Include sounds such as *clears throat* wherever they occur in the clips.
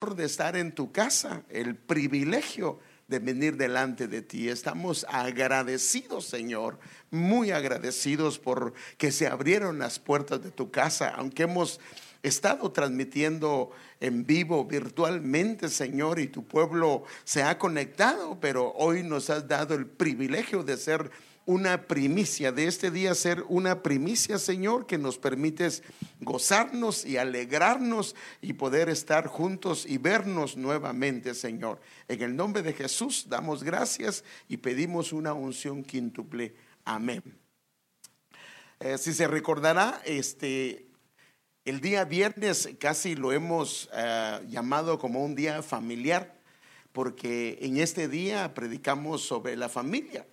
de estar en tu casa, el privilegio de venir delante de ti. Estamos agradecidos, Señor, muy agradecidos por que se abrieron las puertas de tu casa, aunque hemos estado transmitiendo en vivo virtualmente, Señor, y tu pueblo se ha conectado, pero hoy nos has dado el privilegio de ser una primicia, de este día ser una primicia, Señor, que nos permites gozarnos y alegrarnos y poder estar juntos y vernos nuevamente, Señor. En el nombre de Jesús damos gracias y pedimos una unción quíntuple. Amén. Eh, si se recordará, este, el día viernes casi lo hemos eh, llamado como un día familiar, porque en este día predicamos sobre la familia.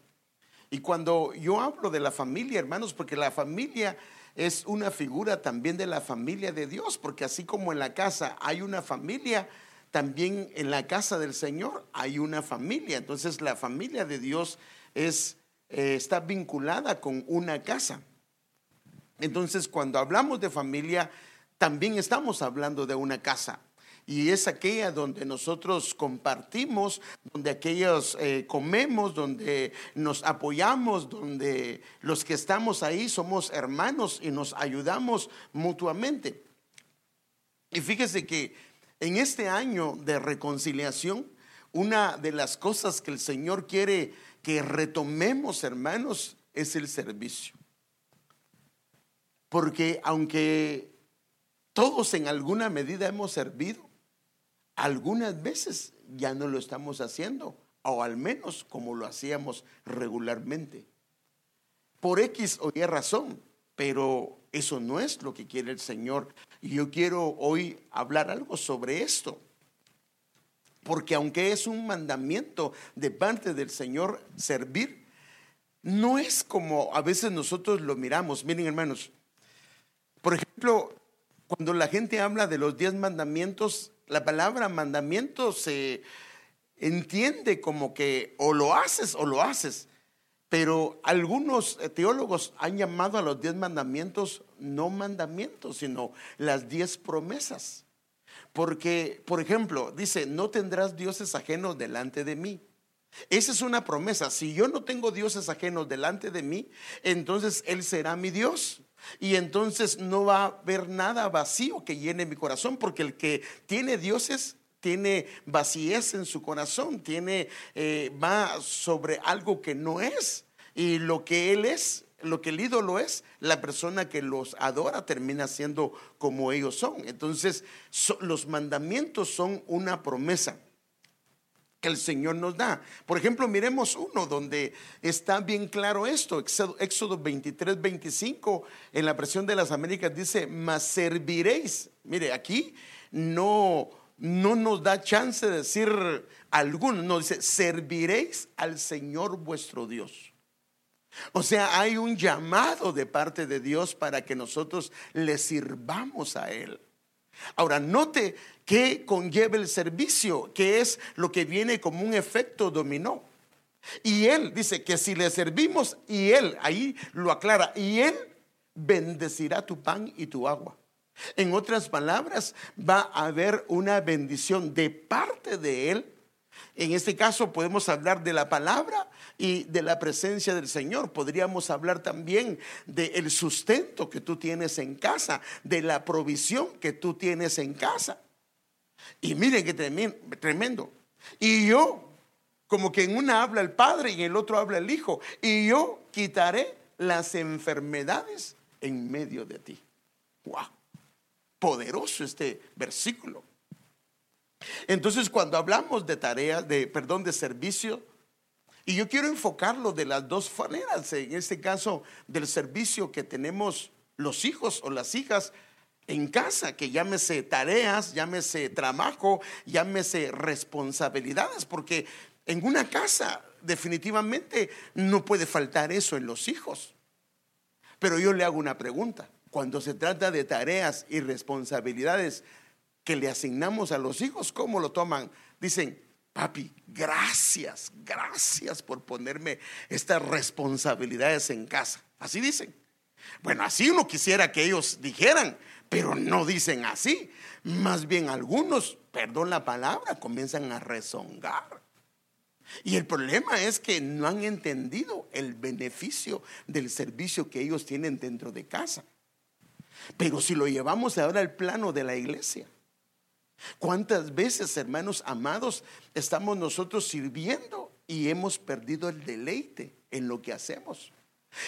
Y cuando yo hablo de la familia, hermanos, porque la familia es una figura también de la familia de Dios, porque así como en la casa hay una familia, también en la casa del Señor hay una familia. Entonces la familia de Dios es, eh, está vinculada con una casa. Entonces cuando hablamos de familia, también estamos hablando de una casa y es aquella donde nosotros compartimos, donde aquellos eh, comemos, donde nos apoyamos, donde los que estamos ahí somos hermanos y nos ayudamos mutuamente. Y fíjese que en este año de reconciliación, una de las cosas que el Señor quiere que retomemos, hermanos, es el servicio. Porque aunque todos en alguna medida hemos servido, algunas veces ya no lo estamos haciendo, o al menos como lo hacíamos regularmente. Por X o Y razón, pero eso no es lo que quiere el Señor. Y yo quiero hoy hablar algo sobre esto. Porque aunque es un mandamiento de parte del Señor servir, no es como a veces nosotros lo miramos. Miren hermanos, por ejemplo, cuando la gente habla de los diez mandamientos, la palabra mandamiento se entiende como que o lo haces o lo haces. Pero algunos teólogos han llamado a los diez mandamientos no mandamientos, sino las diez promesas. Porque, por ejemplo, dice, no tendrás dioses ajenos delante de mí. Esa es una promesa. Si yo no tengo dioses ajenos delante de mí, entonces Él será mi Dios. Y entonces no va a haber nada vacío que llene mi corazón, porque el que tiene dioses tiene vacíez en su corazón, tiene, eh, va sobre algo que no es. Y lo que él es, lo que el ídolo es, la persona que los adora termina siendo como ellos son. Entonces, los mandamientos son una promesa el Señor nos da. Por ejemplo, miremos uno donde está bien claro esto, Éxodo 23, 25, en la presión de las Américas dice, mas serviréis. Mire, aquí no, no nos da chance de decir alguno, no dice, serviréis al Señor vuestro Dios. O sea, hay un llamado de parte de Dios para que nosotros le sirvamos a Él. Ahora, note que conlleva el servicio, que es lo que viene como un efecto dominó. Y Él dice que si le servimos, y Él, ahí lo aclara, y Él bendecirá tu pan y tu agua. En otras palabras, va a haber una bendición de parte de Él. En este caso podemos hablar de la palabra y de la presencia del Señor. Podríamos hablar también del sustento que tú tienes en casa, de la provisión que tú tienes en casa. Y miren que tremendo. Y yo, como que en una habla el Padre y en el otro habla el Hijo, y yo quitaré las enfermedades en medio de ti. ¡Wow! Poderoso este versículo. Entonces, cuando hablamos de tareas, de perdón, de servicio, y yo quiero enfocarlo de las dos maneras, en este caso del servicio que tenemos los hijos o las hijas en casa, que llámese tareas, llámese trabajo, llámese responsabilidades, porque en una casa definitivamente no puede faltar eso en los hijos. Pero yo le hago una pregunta, cuando se trata de tareas y responsabilidades que le asignamos a los hijos, ¿cómo lo toman? Dicen, papi, gracias, gracias por ponerme estas responsabilidades en casa. Así dicen. Bueno, así uno quisiera que ellos dijeran, pero no dicen así. Más bien algunos, perdón la palabra, comienzan a rezongar. Y el problema es que no han entendido el beneficio del servicio que ellos tienen dentro de casa. Pero si lo llevamos ahora al plano de la iglesia, ¿cuántas veces, hermanos amados, estamos nosotros sirviendo y hemos perdido el deleite en lo que hacemos?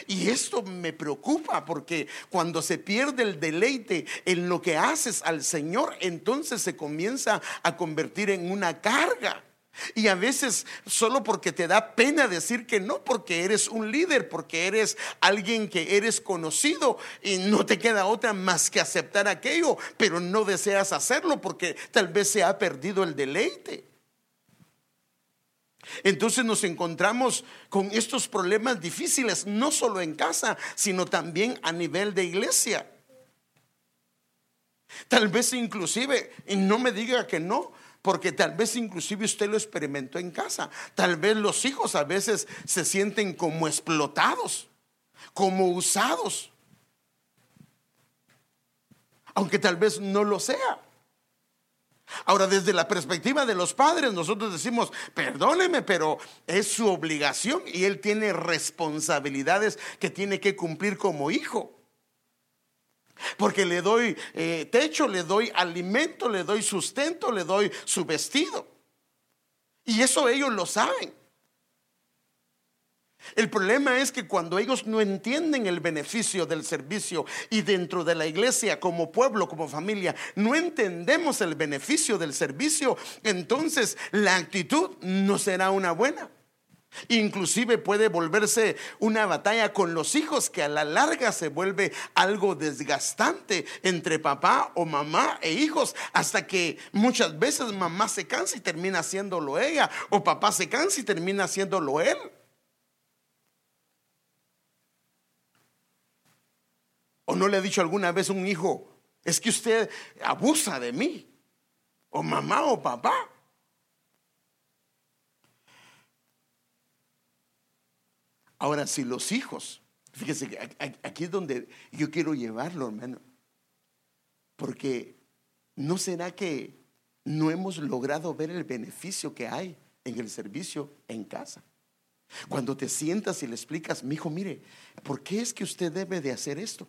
Y esto me preocupa porque cuando se pierde el deleite en lo que haces al Señor, entonces se comienza a convertir en una carga. Y a veces solo porque te da pena decir que no, porque eres un líder, porque eres alguien que eres conocido y no te queda otra más que aceptar aquello, pero no deseas hacerlo porque tal vez se ha perdido el deleite. Entonces nos encontramos con estos problemas difíciles, no solo en casa, sino también a nivel de iglesia. Tal vez inclusive, y no me diga que no, porque tal vez inclusive usted lo experimentó en casa. Tal vez los hijos a veces se sienten como explotados, como usados. Aunque tal vez no lo sea. Ahora, desde la perspectiva de los padres, nosotros decimos, perdóneme, pero es su obligación y él tiene responsabilidades que tiene que cumplir como hijo. Porque le doy eh, techo, le doy alimento, le doy sustento, le doy su vestido. Y eso ellos lo saben. El problema es que cuando ellos no entienden el beneficio del servicio y dentro de la iglesia como pueblo, como familia, no entendemos el beneficio del servicio, entonces la actitud no será una buena. Inclusive puede volverse una batalla con los hijos que a la larga se vuelve algo desgastante entre papá o mamá e hijos hasta que muchas veces mamá se cansa y termina haciéndolo ella o papá se cansa y termina haciéndolo él. ¿O no le ha dicho alguna vez un hijo, es que usted abusa de mí? O mamá o papá. Ahora, si los hijos, fíjese, aquí es donde yo quiero llevarlo, hermano, porque ¿no será que no hemos logrado ver el beneficio que hay en el servicio en casa? Cuando te sientas y le explicas, mi hijo, mire, ¿por qué es que usted debe de hacer esto?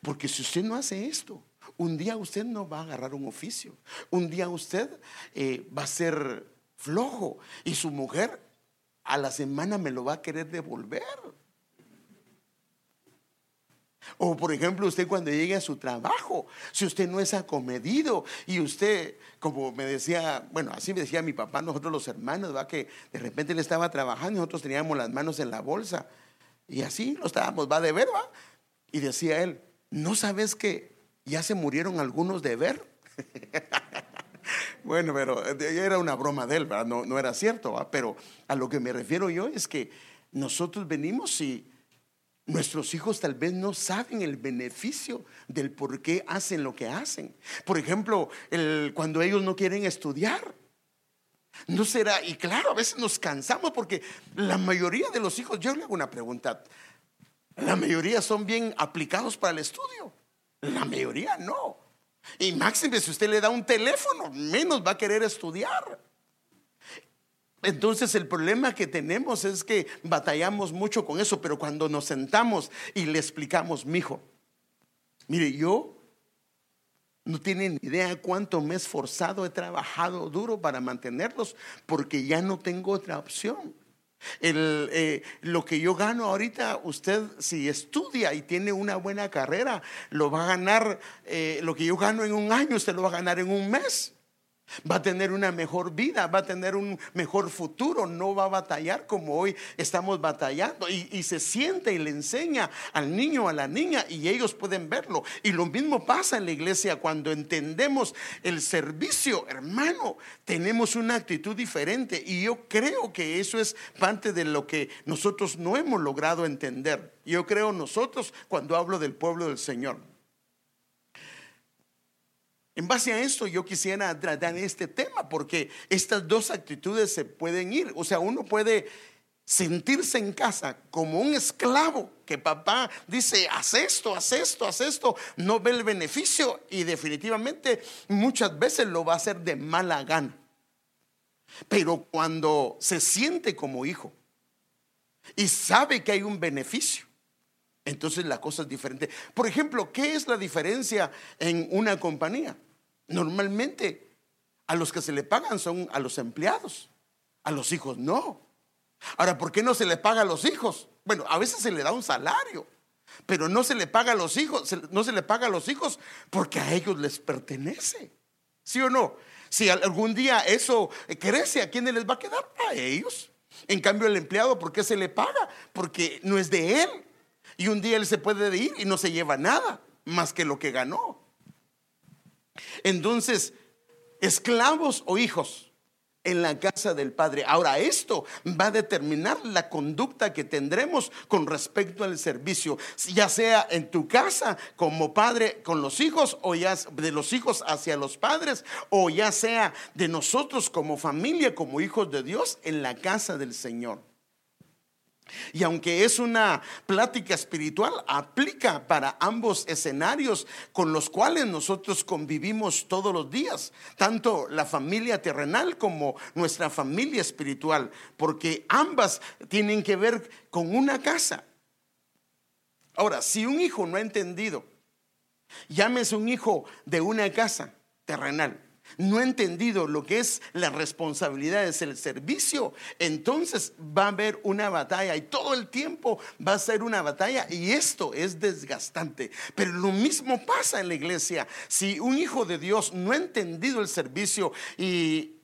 Porque si usted no hace esto, un día usted no va a agarrar un oficio, un día usted eh, va a ser flojo y su mujer a la semana me lo va a querer devolver. O por ejemplo, usted cuando llegue a su trabajo, si usted no es acomedido y usted, como me decía, bueno, así me decía mi papá, nosotros los hermanos, va que de repente él estaba trabajando nosotros teníamos las manos en la bolsa y así lo estábamos, va de ver, va. Y decía él, ¿no sabes que ya se murieron algunos de ver? *laughs* Bueno, pero eh, era una broma de él, ¿verdad? No, era cierto, pero a lo que me refiero yo es que nosotros venimos y nuestros hijos tal vez no saben el beneficio del por qué hacen lo que hacen. Por ejemplo, cuando ellos no quieren estudiar. No será, y claro, a veces nos cansamos porque la mayoría de los hijos, yo le hago una pregunta, la mayoría son bien aplicados para el estudio, la mayoría no. Y máxime, si usted le da un teléfono, menos va a querer estudiar. Entonces el problema que tenemos es que batallamos mucho con eso, pero cuando nos sentamos y le explicamos, mi hijo, mire, yo no tienen idea cuánto me he esforzado, he trabajado duro para mantenerlos, porque ya no tengo otra opción. El, eh, lo que yo gano ahorita, usted si estudia y tiene una buena carrera, lo va a ganar, eh, lo que yo gano en un año, usted lo va a ganar en un mes. Va a tener una mejor vida, va a tener un mejor futuro, no va a batallar como hoy estamos batallando. Y, se siente y le enseña al niño, a la niña, y ellos pueden verlo. Y lo mismo pasa en la iglesia cuando entendemos el servicio, hermano, tenemos una actitud diferente. Y yo creo que eso es parte de lo que nosotros no hemos logrado entender. Yo creo nosotros cuando hablo del pueblo del Señor. En base a esto yo quisiera tratar este tema porque estas dos actitudes se pueden ir. O sea, uno puede sentirse en casa como un esclavo, que papá dice, haz esto, haz esto, haz esto, no ve el beneficio y definitivamente muchas veces lo va a hacer de mala gana. Pero cuando se siente como hijo y sabe que hay un beneficio, entonces la cosa es diferente. Por ejemplo, ¿qué es la diferencia en una compañía? Normalmente a los que se le pagan son a los empleados, a los hijos no. Ahora, ¿por qué no se le paga a los hijos? Bueno, a veces se le da un salario, pero no se le paga a los hijos, no se le paga a los hijos porque a ellos les pertenece. ¿Sí o no? Si algún día eso crece, ¿a quiénes les va a quedar? A ellos. En cambio, el empleado, ¿por qué se le paga? Porque no es de él. Y un día él se puede ir y no se lleva nada más que lo que ganó. Entonces, esclavos o hijos en la casa del Padre. Ahora, esto va a determinar la conducta que tendremos con respecto al servicio, ya sea en tu casa como padre con los hijos o ya de los hijos hacia los padres o ya sea de nosotros como familia, como hijos de Dios en la casa del Señor. Y aunque es una plática espiritual, aplica para ambos escenarios con los cuales nosotros convivimos todos los días, tanto la familia terrenal como nuestra familia espiritual, porque ambas tienen que ver con una casa. Ahora, si un hijo no ha entendido, llámese un hijo de una casa terrenal, no ha entendido lo que es la responsabilidad, es el servicio, entonces va a haber una batalla y todo el tiempo va a ser una batalla y esto es desgastante. Pero lo mismo pasa en la iglesia. Si un hijo de Dios no ha entendido el servicio y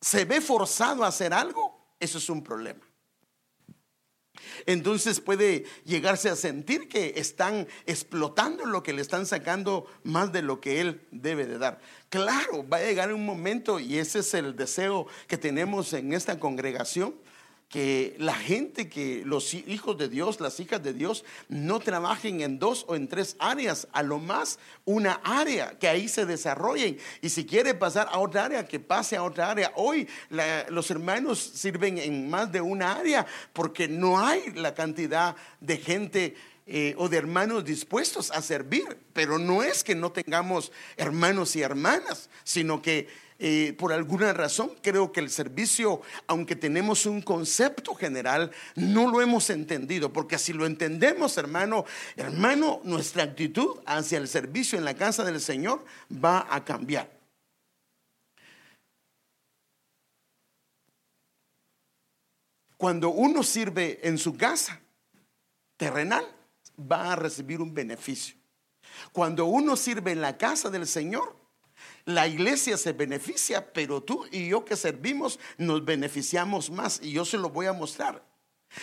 se ve forzado a hacer algo, eso es un problema entonces puede llegarse a sentir que están explotando lo que le están sacando más de lo que él debe de dar. Claro, va a llegar un momento y ese es el deseo que tenemos en esta congregación que la gente, que los hijos de Dios, las hijas de Dios, no trabajen en dos o en tres áreas, a lo más una área, que ahí se desarrollen. Y si quiere pasar a otra área, que pase a otra área. Hoy los hermanos sirven en más de una área porque no hay la cantidad de gente. Eh, o de hermanos dispuestos a servir, pero no es que no tengamos hermanos y hermanas, sino que eh, por alguna razón creo que el servicio, aunque tenemos un concepto general, no lo hemos entendido, porque si lo entendemos, hermano, hermano, nuestra actitud hacia el servicio en la casa del Señor va a cambiar. Cuando uno sirve en su casa terrenal, va a recibir un beneficio. Cuando uno sirve en la casa del Señor, la iglesia se beneficia, pero tú y yo que servimos nos beneficiamos más y yo se lo voy a mostrar.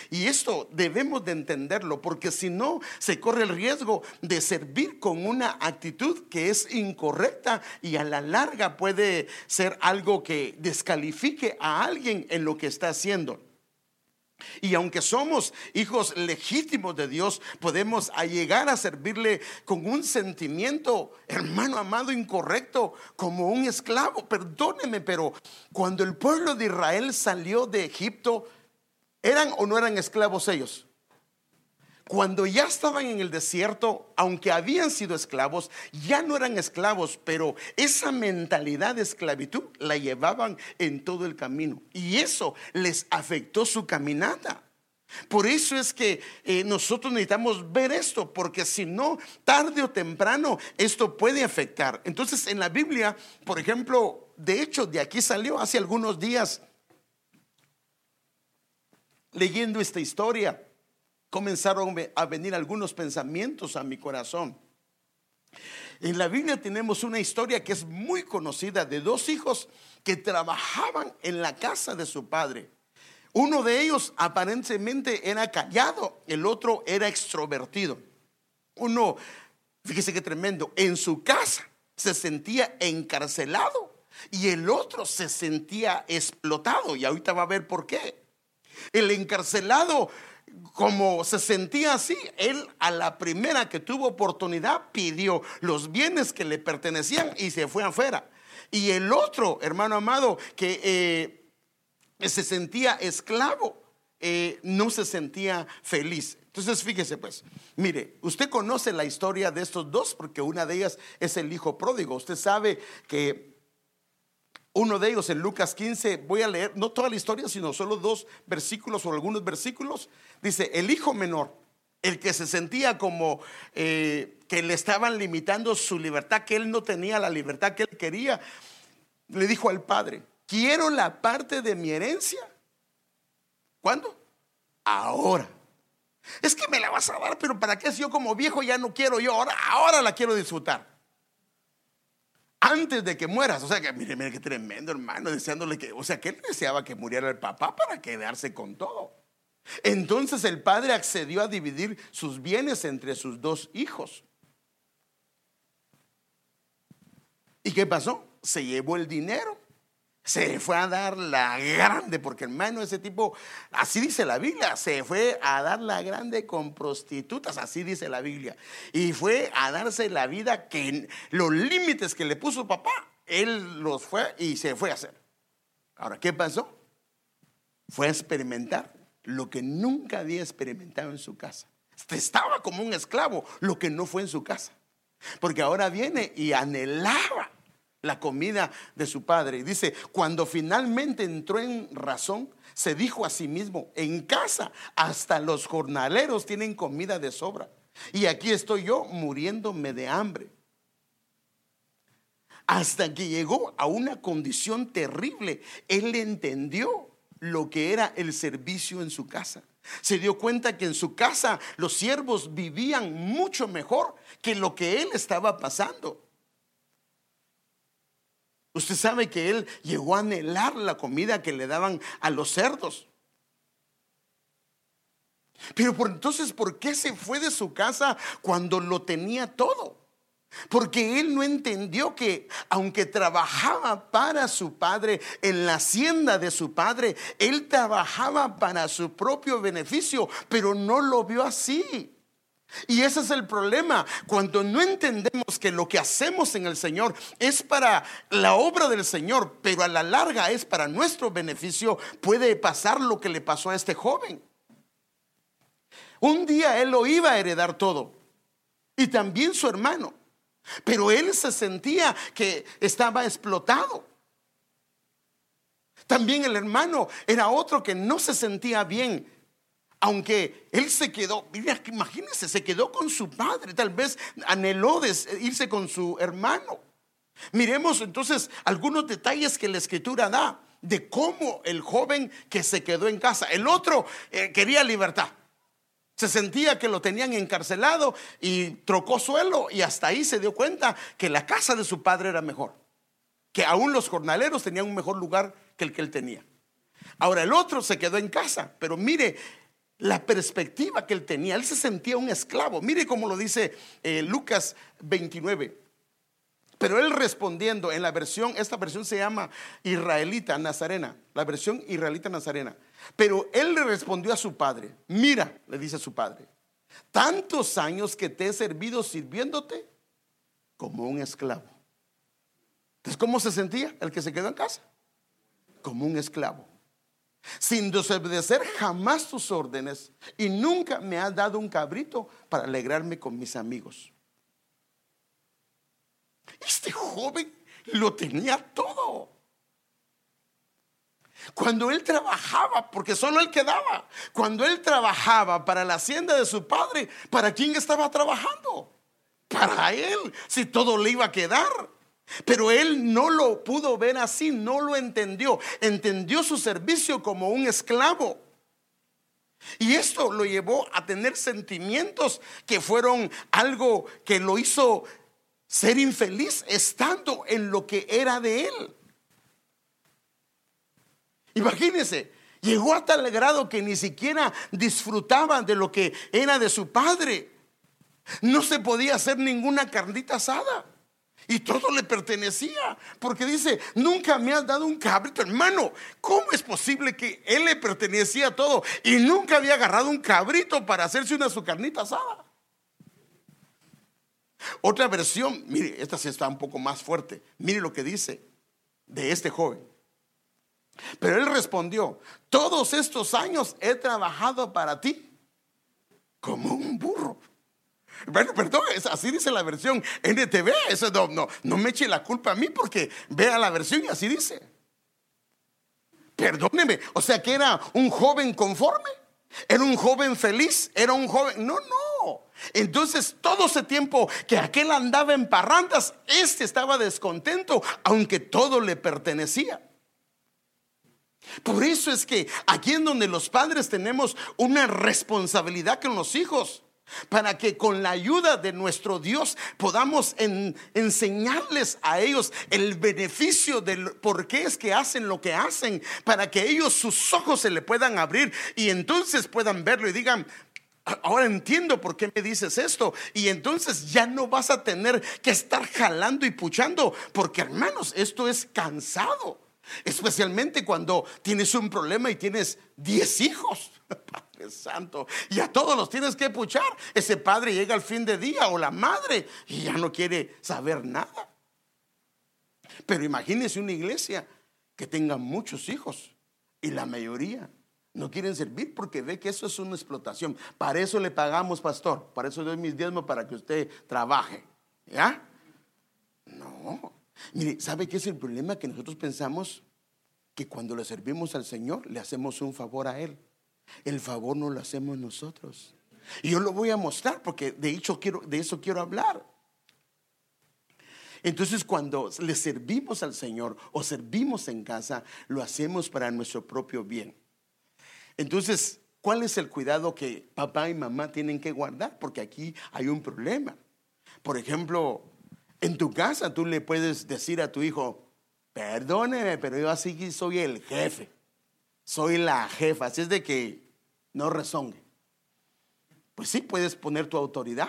Y esto debemos de entenderlo, porque si no, se corre el riesgo de servir con una actitud que es incorrecta y a la larga puede ser algo que descalifique a alguien en lo que está haciendo. Y aunque somos hijos legítimos de Dios, podemos llegar a servirle con un sentimiento, hermano amado, incorrecto, como un esclavo. Perdóneme, pero cuando el pueblo de Israel salió de Egipto, ¿eran o no eran esclavos ellos? Cuando ya estaban en el desierto, aunque habían sido esclavos, ya no eran esclavos, pero esa mentalidad de esclavitud la llevaban en todo el camino. Y eso les afectó su caminata. Por eso es que eh, nosotros necesitamos ver esto, porque si no, tarde o temprano, esto puede afectar. Entonces, en la Biblia, por ejemplo, de hecho, de aquí salió hace algunos días, leyendo esta historia comenzaron a venir algunos pensamientos a mi corazón. En la Biblia tenemos una historia que es muy conocida de dos hijos que trabajaban en la casa de su padre. Uno de ellos aparentemente era callado, el otro era extrovertido. Uno, fíjese qué tremendo, en su casa se sentía encarcelado y el otro se sentía explotado. Y ahorita va a ver por qué. El encarcelado como se sentía así, él a la primera que tuvo oportunidad pidió los bienes que le pertenecían y se fue afuera. Y el otro, hermano amado, que eh, se sentía esclavo, eh, no se sentía feliz. Entonces, fíjese pues, mire, usted conoce la historia de estos dos porque una de ellas es el hijo pródigo. Usted sabe que uno de ellos en Lucas 15, voy a leer, no toda la historia, sino solo dos versículos o algunos versículos, dice, el hijo menor, el que se sentía como eh, que le estaban limitando su libertad, que él no tenía la libertad que él quería, le dijo al padre, quiero la parte de mi herencia ¿Cuándo? Ahora. Es que me la vas a dar, pero ¿para qué si yo como viejo ya no quiero yo? Ahora, ahora la quiero disfrutar. Antes de que mueras. O sea, que mire, mire qué tremendo hermano, deseándole que, o sea, que él deseaba que muriera el papá para quedarse con todo. Entonces el padre accedió a dividir sus bienes entre sus dos hijos. ¿Y qué pasó? Se llevó el dinero se fue a dar la grande, porque hermano, ese tipo, así dice la Biblia, se fue a dar la grande con prostitutas, así dice la Biblia. Y fue a darse la vida que los límites que le puso papá, él los fue y se fue a hacer. Ahora, ¿qué pasó? Fue a experimentar lo que nunca había experimentado en su casa. Estaba como un esclavo, lo que no fue en su casa. Porque ahora viene y anhelaba la comida de su padre. Y dice, cuando finalmente entró en razón, se dijo a sí mismo, en casa hasta los jornaleros tienen comida de sobra. Y aquí estoy yo muriéndome de hambre. Hasta que llegó a una condición terrible, él entendió lo que era el servicio en su casa. Se dio cuenta que en su casa los siervos vivían mucho mejor que lo que él estaba pasando. Usted sabe que él llegó a anhelar la comida que le daban a los cerdos. Pero por entonces, ¿por qué se fue de su casa cuando lo tenía todo? Porque él no entendió que aunque trabajaba para su padre en la hacienda de su padre, él trabajaba para su propio beneficio, pero no lo vio así. Y ese es el problema, cuando no entendemos que lo que hacemos en el Señor es para la obra del Señor, pero a la larga es para nuestro beneficio, puede pasar lo que le pasó a este joven. Un día él lo iba a heredar todo, y también su hermano, pero él se sentía que estaba explotado. También el hermano era otro que no se sentía bien aunque él se quedó, imagínense, se quedó con su padre, tal vez anheló irse con su hermano. Miremos entonces algunos detalles que la escritura da de cómo el joven que se quedó en casa, el otro eh, quería libertad. Se sentía que lo tenían encarcelado y trocó suelo y hasta ahí se dio cuenta que la casa de su padre era mejor, que aún los jornaleros tenían un mejor lugar que el que él tenía. Ahora el otro se quedó en casa, pero mire, la perspectiva que él tenía. Él se sentía un esclavo. Mire cómo lo dice eh, Lucas 29. Pero él respondiendo en la versión, esta versión se llama israelita nazarena, la versión israelita nazarena. Pero él le respondió a su padre, mira, le dice a su padre, tantos años que te he servido sirviéndote como un esclavo. Entonces, ¿cómo se sentía el que se quedó en casa? Como un esclavo sin desobedecer jamás tus órdenes y nunca me has dado un cabrito para alegrarme con mis amigos. Este joven lo tenía todo. Cuando él trabajaba, porque solo él quedaba, cuando él trabajaba para la hacienda de su padre, ¿para quién estaba trabajando? Para él, si todo le iba a quedar. Pero él no lo pudo ver así, no lo entendió. Entendió su servicio como un esclavo. Y esto lo llevó a tener sentimientos que fueron algo que lo hizo ser infeliz estando en lo que era de él. Imagínense, llegó a tal grado que ni siquiera disfrutaba de lo que era de su padre. No se podía hacer ninguna carnita asada. Y todo le pertenecía. Porque dice, nunca me has dado un cabrito, hermano. ¿Cómo es posible que él le pertenecía a todo y nunca había agarrado un cabrito para hacerse una su carnita asada? Otra versión, mire, esta sí está un poco más fuerte. Mire lo que dice de este joven. Pero él respondió, todos estos años he trabajado para ti como un burro. Bueno, perdón, así dice la versión NTV. Eso no, no, no me eche la culpa a mí porque vea la versión y así dice. Perdóneme, o sea que era un joven conforme, era un joven feliz, era un joven. No, no. Entonces, todo ese tiempo que aquel andaba en parrandas, este estaba descontento, aunque todo le pertenecía. Por eso es que aquí en donde los padres tenemos una responsabilidad con los hijos, para que con la ayuda de nuestro Dios podamos enseñarles a ellos el beneficio del por qué es que hacen lo que hacen, para que ellos sus ojos se le puedan abrir y entonces puedan verlo y digan, Ahora entiendo por qué me dices esto. Y entonces ya no vas a tener que estar jalando y puchando. Porque hermanos, esto es cansado. Especialmente cuando tienes un problema y tienes 10 hijos. Padre Santo. Y a todos los tienes que puchar. Ese padre llega al fin de día o la madre y ya no quiere saber nada. Pero imagínese una iglesia que tenga muchos hijos y la mayoría no quieren servir porque ve que eso es una explotación. Para eso le pagamos, pastor. Para eso doy mis diezmos para que usted trabaje. ¿Ya? No. Mire, ¿sabe qué es el problema? Que nosotros pensamos que cuando le servimos al Señor, le hacemos un favor a Él. El favor no lo hacemos nosotros. Y yo lo voy a mostrar porque de hecho quiero, de eso quiero hablar. Entonces cuando le servimos al Señor o servimos en casa, lo hacemos para nuestro propio bien. Entonces, ¿cuál es el cuidado que papá y mamá tienen que guardar? Porque aquí hay un problema. Por ejemplo, en tu casa tú le puedes decir a tu hijo, perdóneme, pero yo así soy el jefe, soy la jefa, así es de que no rezongue. Pues sí, puedes poner tu autoridad,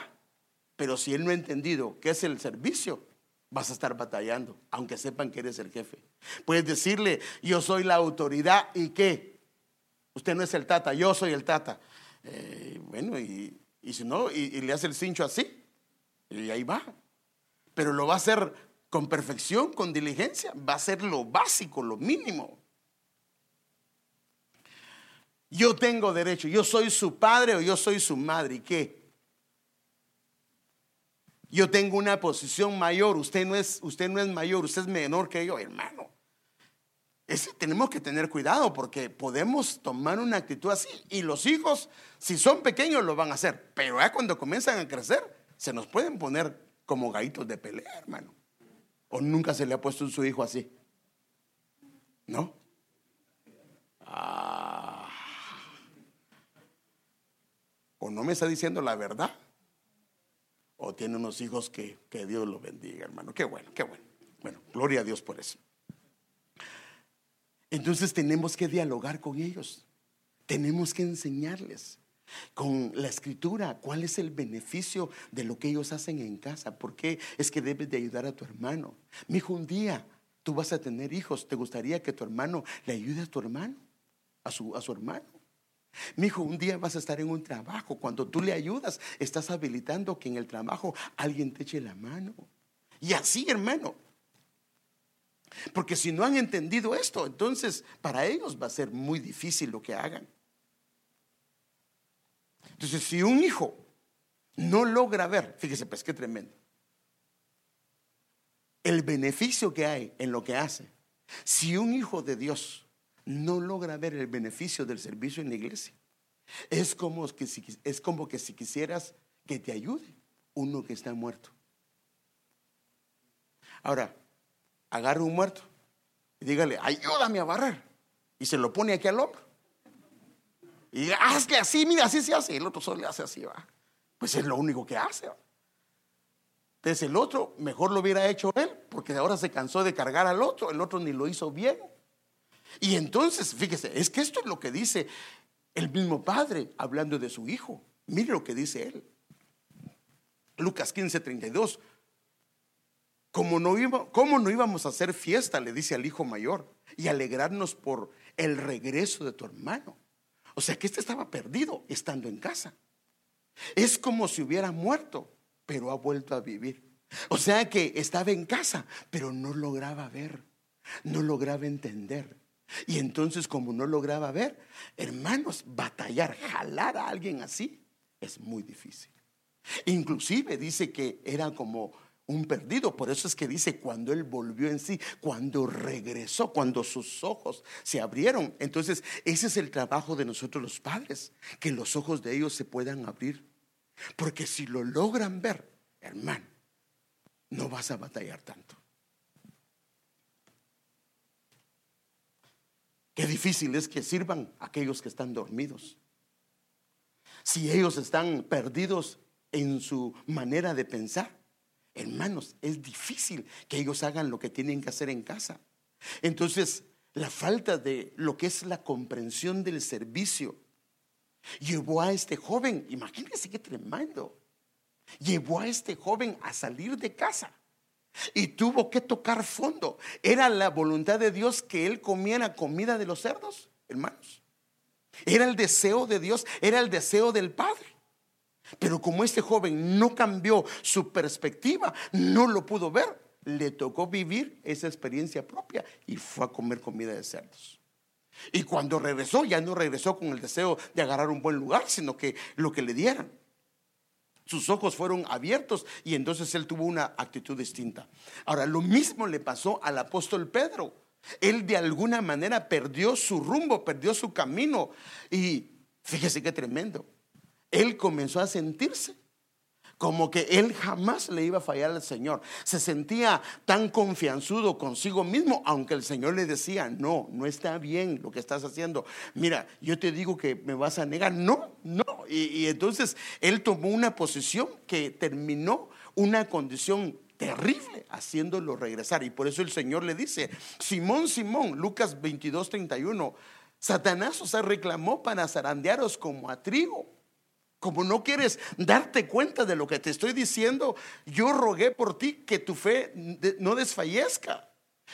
pero si él no ha entendido qué es el servicio, vas a estar batallando, aunque sepan que eres el jefe. Puedes decirle, yo soy la autoridad y qué. Usted no es el tata, yo soy el tata. Eh, bueno, y, si no, y le hace el cincho así, y ahí va pero lo va a hacer con perfección, con diligencia, va a ser lo básico, lo mínimo. Yo tengo derecho, yo soy su padre o yo soy su madre, ¿y qué? Yo tengo una posición mayor, usted no es, usted no es mayor, usted es menor que yo, hermano. Ese, tenemos que tener cuidado porque podemos tomar una actitud así y los hijos, si son pequeños, lo van a hacer, pero ya cuando comienzan a crecer, se nos pueden poner como gallitos de pelea, hermano. ¿O nunca se le ha puesto su hijo así? ¿No? Ah. ¿O no me está diciendo la verdad? ¿O tiene unos hijos que, que Dios los bendiga, hermano? Qué bueno, qué bueno. Bueno, gloria a Dios por eso. Entonces tenemos que dialogar con ellos. Tenemos que enseñarles con la escritura, cuál es el beneficio de lo que ellos hacen en casa, por qué es que debes de ayudar a tu hermano. Mi hijo, un día tú vas a tener hijos, ¿te gustaría que tu hermano le ayude a tu hermano? A su, a su hermano. Mi hijo, un día vas a estar en un trabajo, cuando tú le ayudas, estás habilitando que en el trabajo alguien te eche la mano. Y así, hermano. Porque si no han entendido esto, entonces para ellos va a ser muy difícil lo que hagan. Entonces, si un hijo no logra ver, fíjese, pues qué tremendo, el beneficio que hay en lo que hace, si un hijo de Dios no logra ver el beneficio del servicio en la iglesia, es como que si, es como que si quisieras que te ayude uno que está muerto. Ahora, agarra un muerto y dígale, ayúdame a barrer. Y se lo pone aquí al hombro. Y hazle así, mira, así se hace. El otro solo le hace así, va. Pues es lo único que hace. Entonces el otro mejor lo hubiera hecho él, porque ahora se cansó de cargar al otro, el otro ni lo hizo bien. Y entonces, fíjese, es que esto es lo que dice el mismo padre hablando de su hijo. Mire lo que dice él. Lucas 15, 32. Como no, ¿Cómo no íbamos a hacer fiesta? Le dice al hijo mayor y alegrarnos por el regreso de tu hermano. O sea que este estaba perdido estando en casa. Es como si hubiera muerto, pero ha vuelto a vivir. O sea que estaba en casa, pero no lograba ver, no lograba entender. Y entonces como no lograba ver, hermanos, batallar, jalar a alguien así es muy difícil. Inclusive dice que era como un perdido. Por eso es que dice, cuando él volvió en sí, cuando regresó, cuando sus ojos se abrieron. Entonces, ese es el trabajo de nosotros los padres, que los ojos de ellos se puedan abrir. Porque si lo logran ver, hermano, no vas a batallar tanto. Qué difícil es que sirvan aquellos que están dormidos. Si ellos están perdidos en su manera de pensar, hermanos, es difícil que ellos hagan lo que tienen que hacer en casa. Entonces, la falta de lo que es la comprensión del servicio llevó a este joven, imagínense qué tremendo, llevó a este joven a salir de casa y tuvo que tocar fondo. ¿Era la voluntad de Dios que él comiera comida de los cerdos, hermanos? Era el deseo de Dios, era el deseo del Padre. Pero como este joven no cambió su perspectiva, no lo pudo ver, le tocó vivir esa experiencia propia y fue a comer comida de cerdos. Y cuando regresó, ya no regresó con el deseo de agarrar un buen lugar, sino que lo que le dieran. Sus ojos fueron abiertos y entonces él tuvo una actitud distinta. Ahora, lo mismo le pasó al apóstol Pedro. Él de alguna manera perdió su rumbo, perdió su camino. Y fíjese qué tremendo. Él comenzó a sentirse como que él jamás le iba a fallar al Señor. Se sentía tan confianzudo consigo mismo, aunque el Señor le decía, no, no está bien lo que estás haciendo. Mira, yo te digo que me vas a negar. No, no. Y, entonces él tomó una posición que terminó una condición terrible haciéndolo regresar. Y por eso el Señor le dice, Simón, Simón, Lucas 22, 31, Satanás os reclamó para zarandearos como a trigo. Como no quieres darte cuenta de lo que te estoy diciendo, yo rogué por ti que tu fe no desfallezca.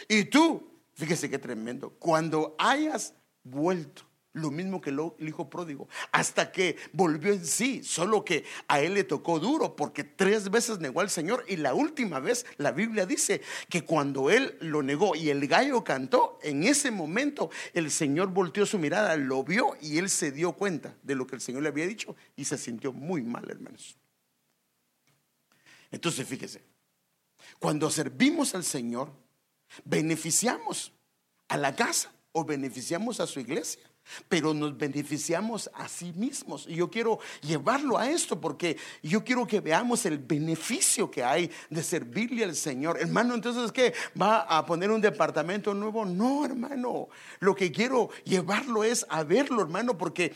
Y tú, fíjese qué tremendo, cuando hayas vuelto lo mismo que el hijo pródigo, hasta que volvió en sí, solo que a él le tocó duro porque tres veces negó al Señor y la última vez la Biblia dice que cuando él lo negó y el gallo cantó, en ese momento el Señor volteó su mirada, lo vio y él se dio cuenta de lo que el Señor le había dicho y se sintió muy mal, hermanos. Entonces, fíjese, cuando servimos al Señor, beneficiamos a la casa o beneficiamos a su iglesia pero nos beneficiamos a sí mismos. Y yo quiero llevarlo a esto porque yo quiero que veamos el beneficio que hay de servirle al Señor. Hermano, entonces, ¿qué? ¿Va a poner un departamento nuevo? No, hermano. Lo que quiero llevarlo es a verlo, hermano, porque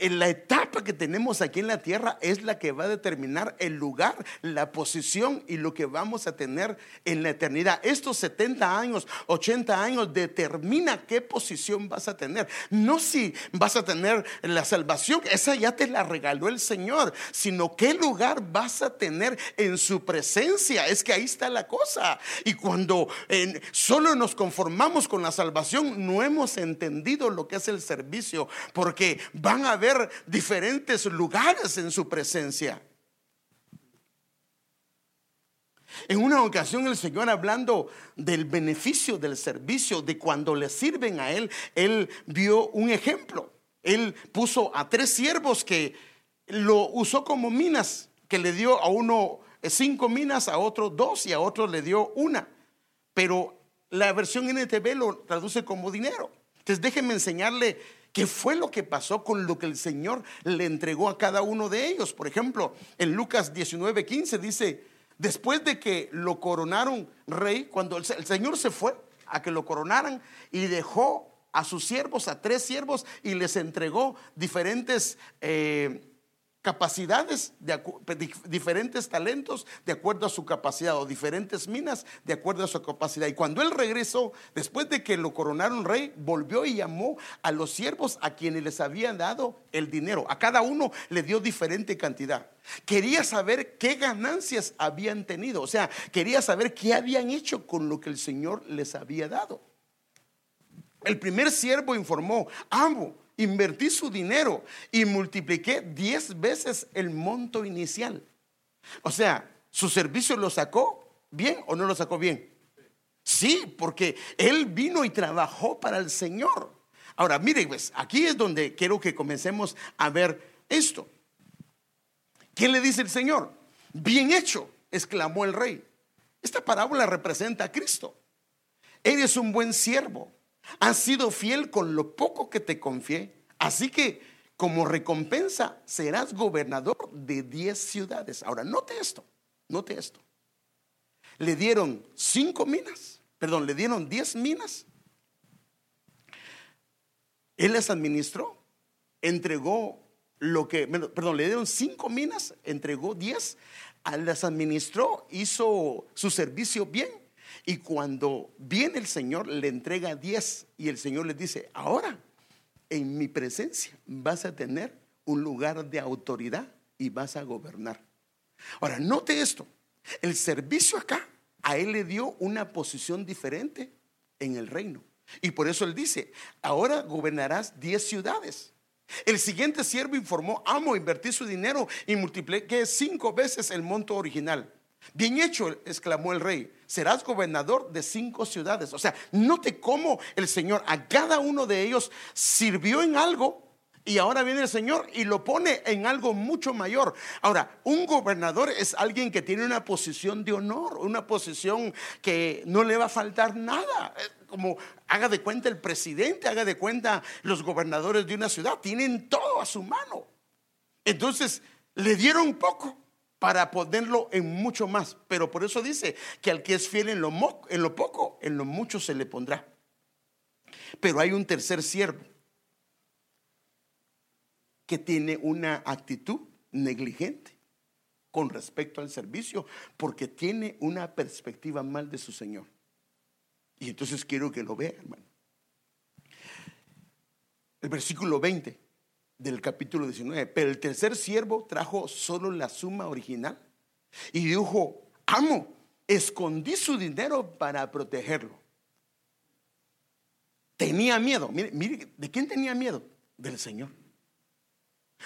la etapa que tenemos aquí en la tierra es la que va a determinar el lugar, la posición y lo que vamos a tener en la eternidad. Estos 70 años, 80 años determina qué posición vas a tener. No si vas a tener la salvación, esa ya te la regaló el Señor, sino qué lugar vas a tener en su presencia. Es que ahí está la cosa. Y cuando solo nos conformamos con la salvación, no hemos entendido lo que es el servicio, porque van van a haber diferentes lugares en su presencia. En una ocasión el Señor hablando del beneficio del servicio, de cuando le sirven a Él, Él vio un ejemplo. Él puso a tres siervos que lo usó como minas, que le dio a uno cinco minas, a otro dos y a otro le dio una. Pero la versión NTV lo traduce como dinero. Entonces déjenme enseñarle ¿Qué fue lo que pasó con lo que el Señor le entregó a cada uno de ellos? Por ejemplo, en Lucas 19:15 dice, después de que lo coronaron rey, cuando el, Señor se fue a que lo coronaran y dejó a sus siervos, a tres siervos, y les entregó diferentes eh, capacidades, de, diferentes talentos de acuerdo a su capacidad o diferentes minas de acuerdo a su capacidad. Y cuando él regresó, después de que lo coronaron rey, volvió y llamó a los siervos a quienes les habían dado el dinero. A cada uno le dio diferente cantidad. Quería saber qué ganancias habían tenido, o sea, quería saber qué habían hecho con lo que el Señor les había dado. El primer siervo informó, amo invertí su dinero y multipliqué 10 veces el monto inicial. O sea, su servicio lo sacó bien o no lo sacó bien. Sí, porque él vino y trabajó para el Señor. Ahora, mire, pues, aquí es donde quiero que comencemos a ver esto. ¿Qué le dice el Señor? Bien hecho, exclamó el rey. Esta parábola representa a Cristo. Eres un buen siervo. Has sido fiel con lo poco que te confié. Así que como recompensa serás gobernador de 10 ciudades. Ahora, note esto, note esto. Le dieron cinco minas perdón, le dieron 10 minas. Él las administró, entregó lo que, perdón, le dieron 5 minas, entregó 10, las administró, hizo su servicio bien. Y cuando viene el Señor, le entrega 10 y el Señor le dice, ahora en mi presencia vas a tener un lugar de autoridad y vas a gobernar. Ahora, note esto, el servicio acá a él le dio una posición diferente en el reino. Y por eso él dice, ahora gobernarás 10 ciudades. El siguiente siervo informó, amo, invertir su dinero y multipliqué cinco veces el monto original. Bien hecho, exclamó el rey, serás gobernador de cinco ciudades. O sea, note cómo el Señor a cada uno de ellos sirvió en algo y ahora viene el Señor y lo pone en algo mucho mayor. Ahora, un gobernador es alguien que tiene una posición de honor, una posición que no le va a faltar nada. Como haga de cuenta el presidente, haga de cuenta los gobernadores de una ciudad, tienen todo a su mano. Entonces, le dieron poco para ponerlo en mucho más. Pero por eso dice que al que es fiel en lo, en lo poco, en lo mucho se le pondrá. Pero hay un tercer siervo que tiene una actitud negligente con respecto al servicio, porque tiene una perspectiva mal de su Señor. Y entonces quiero que lo vea, hermano. El versículo 20 del capítulo 19. Pero el tercer siervo trajo solo la suma original y dijo, amo, escondí su dinero para protegerlo. Tenía miedo. Mire, mire, ¿de quién tenía miedo? Del Señor.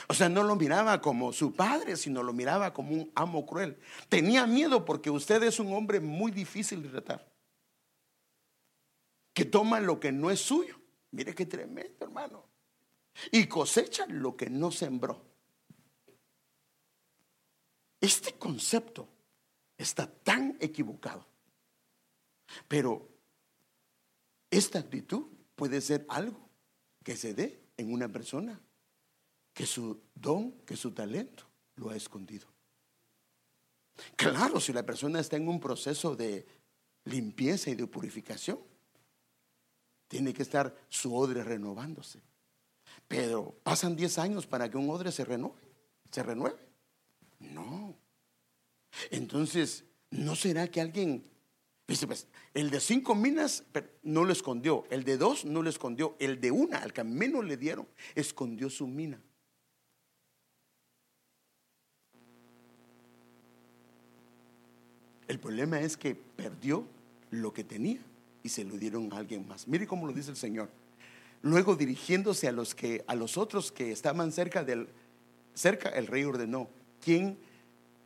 O sea, no lo miraba como su padre, sino lo miraba como un amo cruel. Tenía miedo porque usted es un hombre muy difícil de tratar. Que toma lo que no es suyo. Mire qué tremendo, hermano. Y cosecha lo que no sembró. Este concepto está tan equivocado. Pero esta actitud puede ser algo que se dé en una persona que su don, que su talento lo ha escondido. Claro, si la persona está en un proceso de limpieza y de purificación, tiene que estar su odre renovándose. Pero pasan 10 años para que un odre se renueve, se renueve. No. Entonces, ¿no será que alguien pues, el de cinco minas no lo escondió, el de dos no lo escondió, el de una, al que menos le dieron, escondió su mina. El problema es que perdió lo que tenía y se lo dieron a alguien más. Mire cómo lo dice el Señor. Luego dirigiéndose a los que a los otros que estaban cerca del cerca el rey ordenó, quien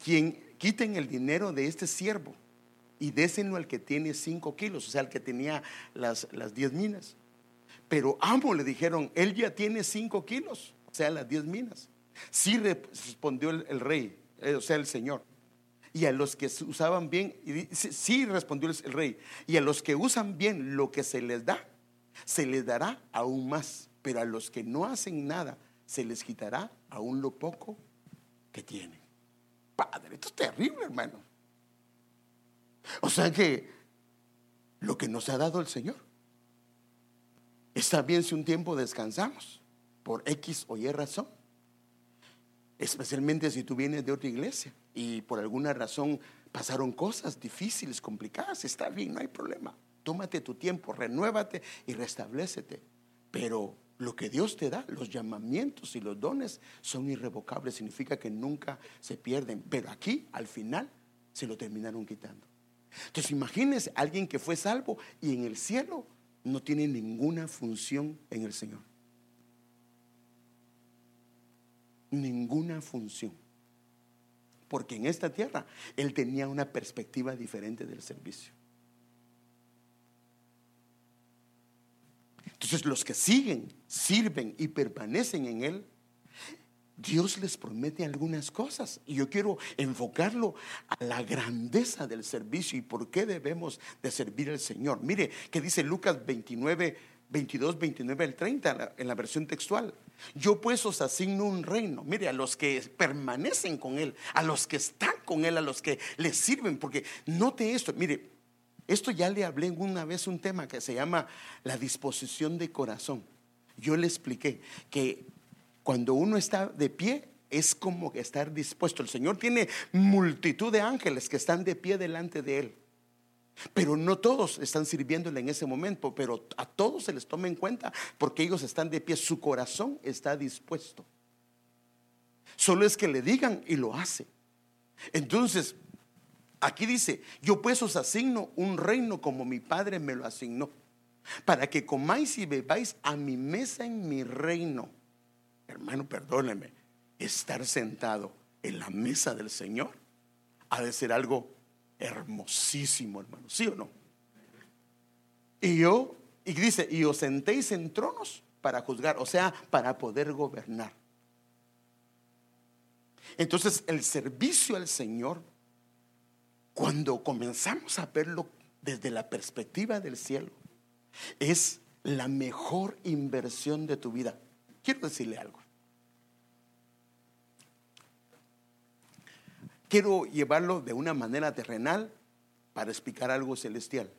quien quiten el dinero de este siervo y désenlo al que tiene cinco kilos, o sea, al que tenía las, las diez minas. Pero amo le dijeron, él ya tiene cinco kilos, o sea, las diez minas. Sí respondió el rey, eh, o sea, el Señor y a los que usaban bien, sí respondió el rey, y a los que usan bien lo que se les da, se les dará aún más, pero a los que no hacen nada, se les quitará aún lo poco que tienen. Padre, esto es terrible, hermano. O sea que lo que nos ha dado el Señor, está bien si un tiempo descansamos por X o Y razón, especialmente si tú vienes de otra iglesia y por alguna razón pasaron cosas difíciles, complicadas, está bien, no hay problema. Tómate tu tiempo, renuévate y restablecete. Pero lo que Dios te da, los llamamientos y los dones son irrevocables, significa que nunca se pierden. Pero aquí, al final, se lo terminaron quitando. Entonces, imagínense alguien que fue salvo y en el cielo no tiene ninguna función en el Señor. ninguna función. Porque en esta tierra él tenía una perspectiva diferente del servicio. Entonces los que siguen, sirven y permanecen en Él, Dios les promete algunas cosas. Y yo quiero enfocarlo a la grandeza del servicio y por qué debemos de servir al Señor. Mire, que dice Lucas 29, 22, 29 al 30 en la versión textual. Yo pues os asigno un reino. Mire, a los que permanecen con Él, a los que están con Él, a los que le sirven. Porque note esto, mire, esto ya le hablé una vez un tema que se llama la disposición de corazón. Yo le expliqué que cuando uno está de pie es como estar dispuesto. El Señor tiene multitud de ángeles que están de pie delante de Él. Pero no todos están sirviéndole en ese momento, pero a todos se les toma en cuenta porque ellos están de pie, su corazón está dispuesto. Solo es que le digan y lo hace. Entonces, aquí dice, yo pues os asigno un reino como mi padre me lo asignó, para que comáis y bebáis a mi mesa en mi reino. Hermano, perdóneme, estar sentado en la mesa del Señor ha de ser algo hermosísimo, hermano, ¿sí o no? Y yo, y dice, y os sentéis en tronos para juzgar, o sea, para poder gobernar. Entonces, el servicio al Señor, cuando comenzamos a verlo desde la perspectiva del cielo, es la mejor inversión de tu vida. Quiero decirle algo. Quiero llevarlo de una manera terrenal para explicar algo celestial.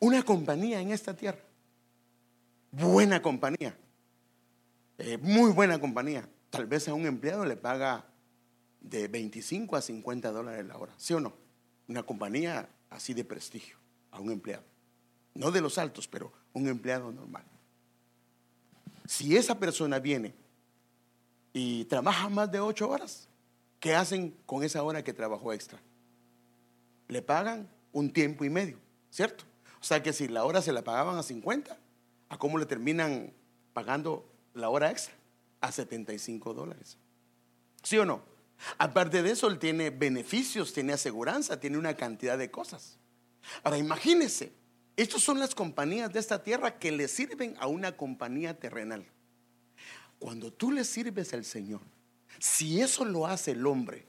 Una compañía en esta tierra, buena compañía, eh, muy buena compañía, tal vez a un empleado le paga de 25 a 50 dólares la hora, ¿sí o no? Una compañía así de prestigio a un empleado. No de los altos, pero un empleado normal. Si esa persona viene y trabaja más de ocho horas, ¿qué hacen con esa hora que trabajó extra? Le pagan un tiempo y medio, ¿cierto? O sea que si la hora se la pagaban a 50, ¿a cómo le terminan pagando la hora extra? A 75 dólares. ¿Sí o no? Aparte de eso, él tiene beneficios, tiene aseguranza, tiene una cantidad de cosas. Ahora imagínense, estas son las compañías de esta tierra que le sirven a una compañía terrenal. Cuando tú le sirves al Señor, si eso lo hace el hombre,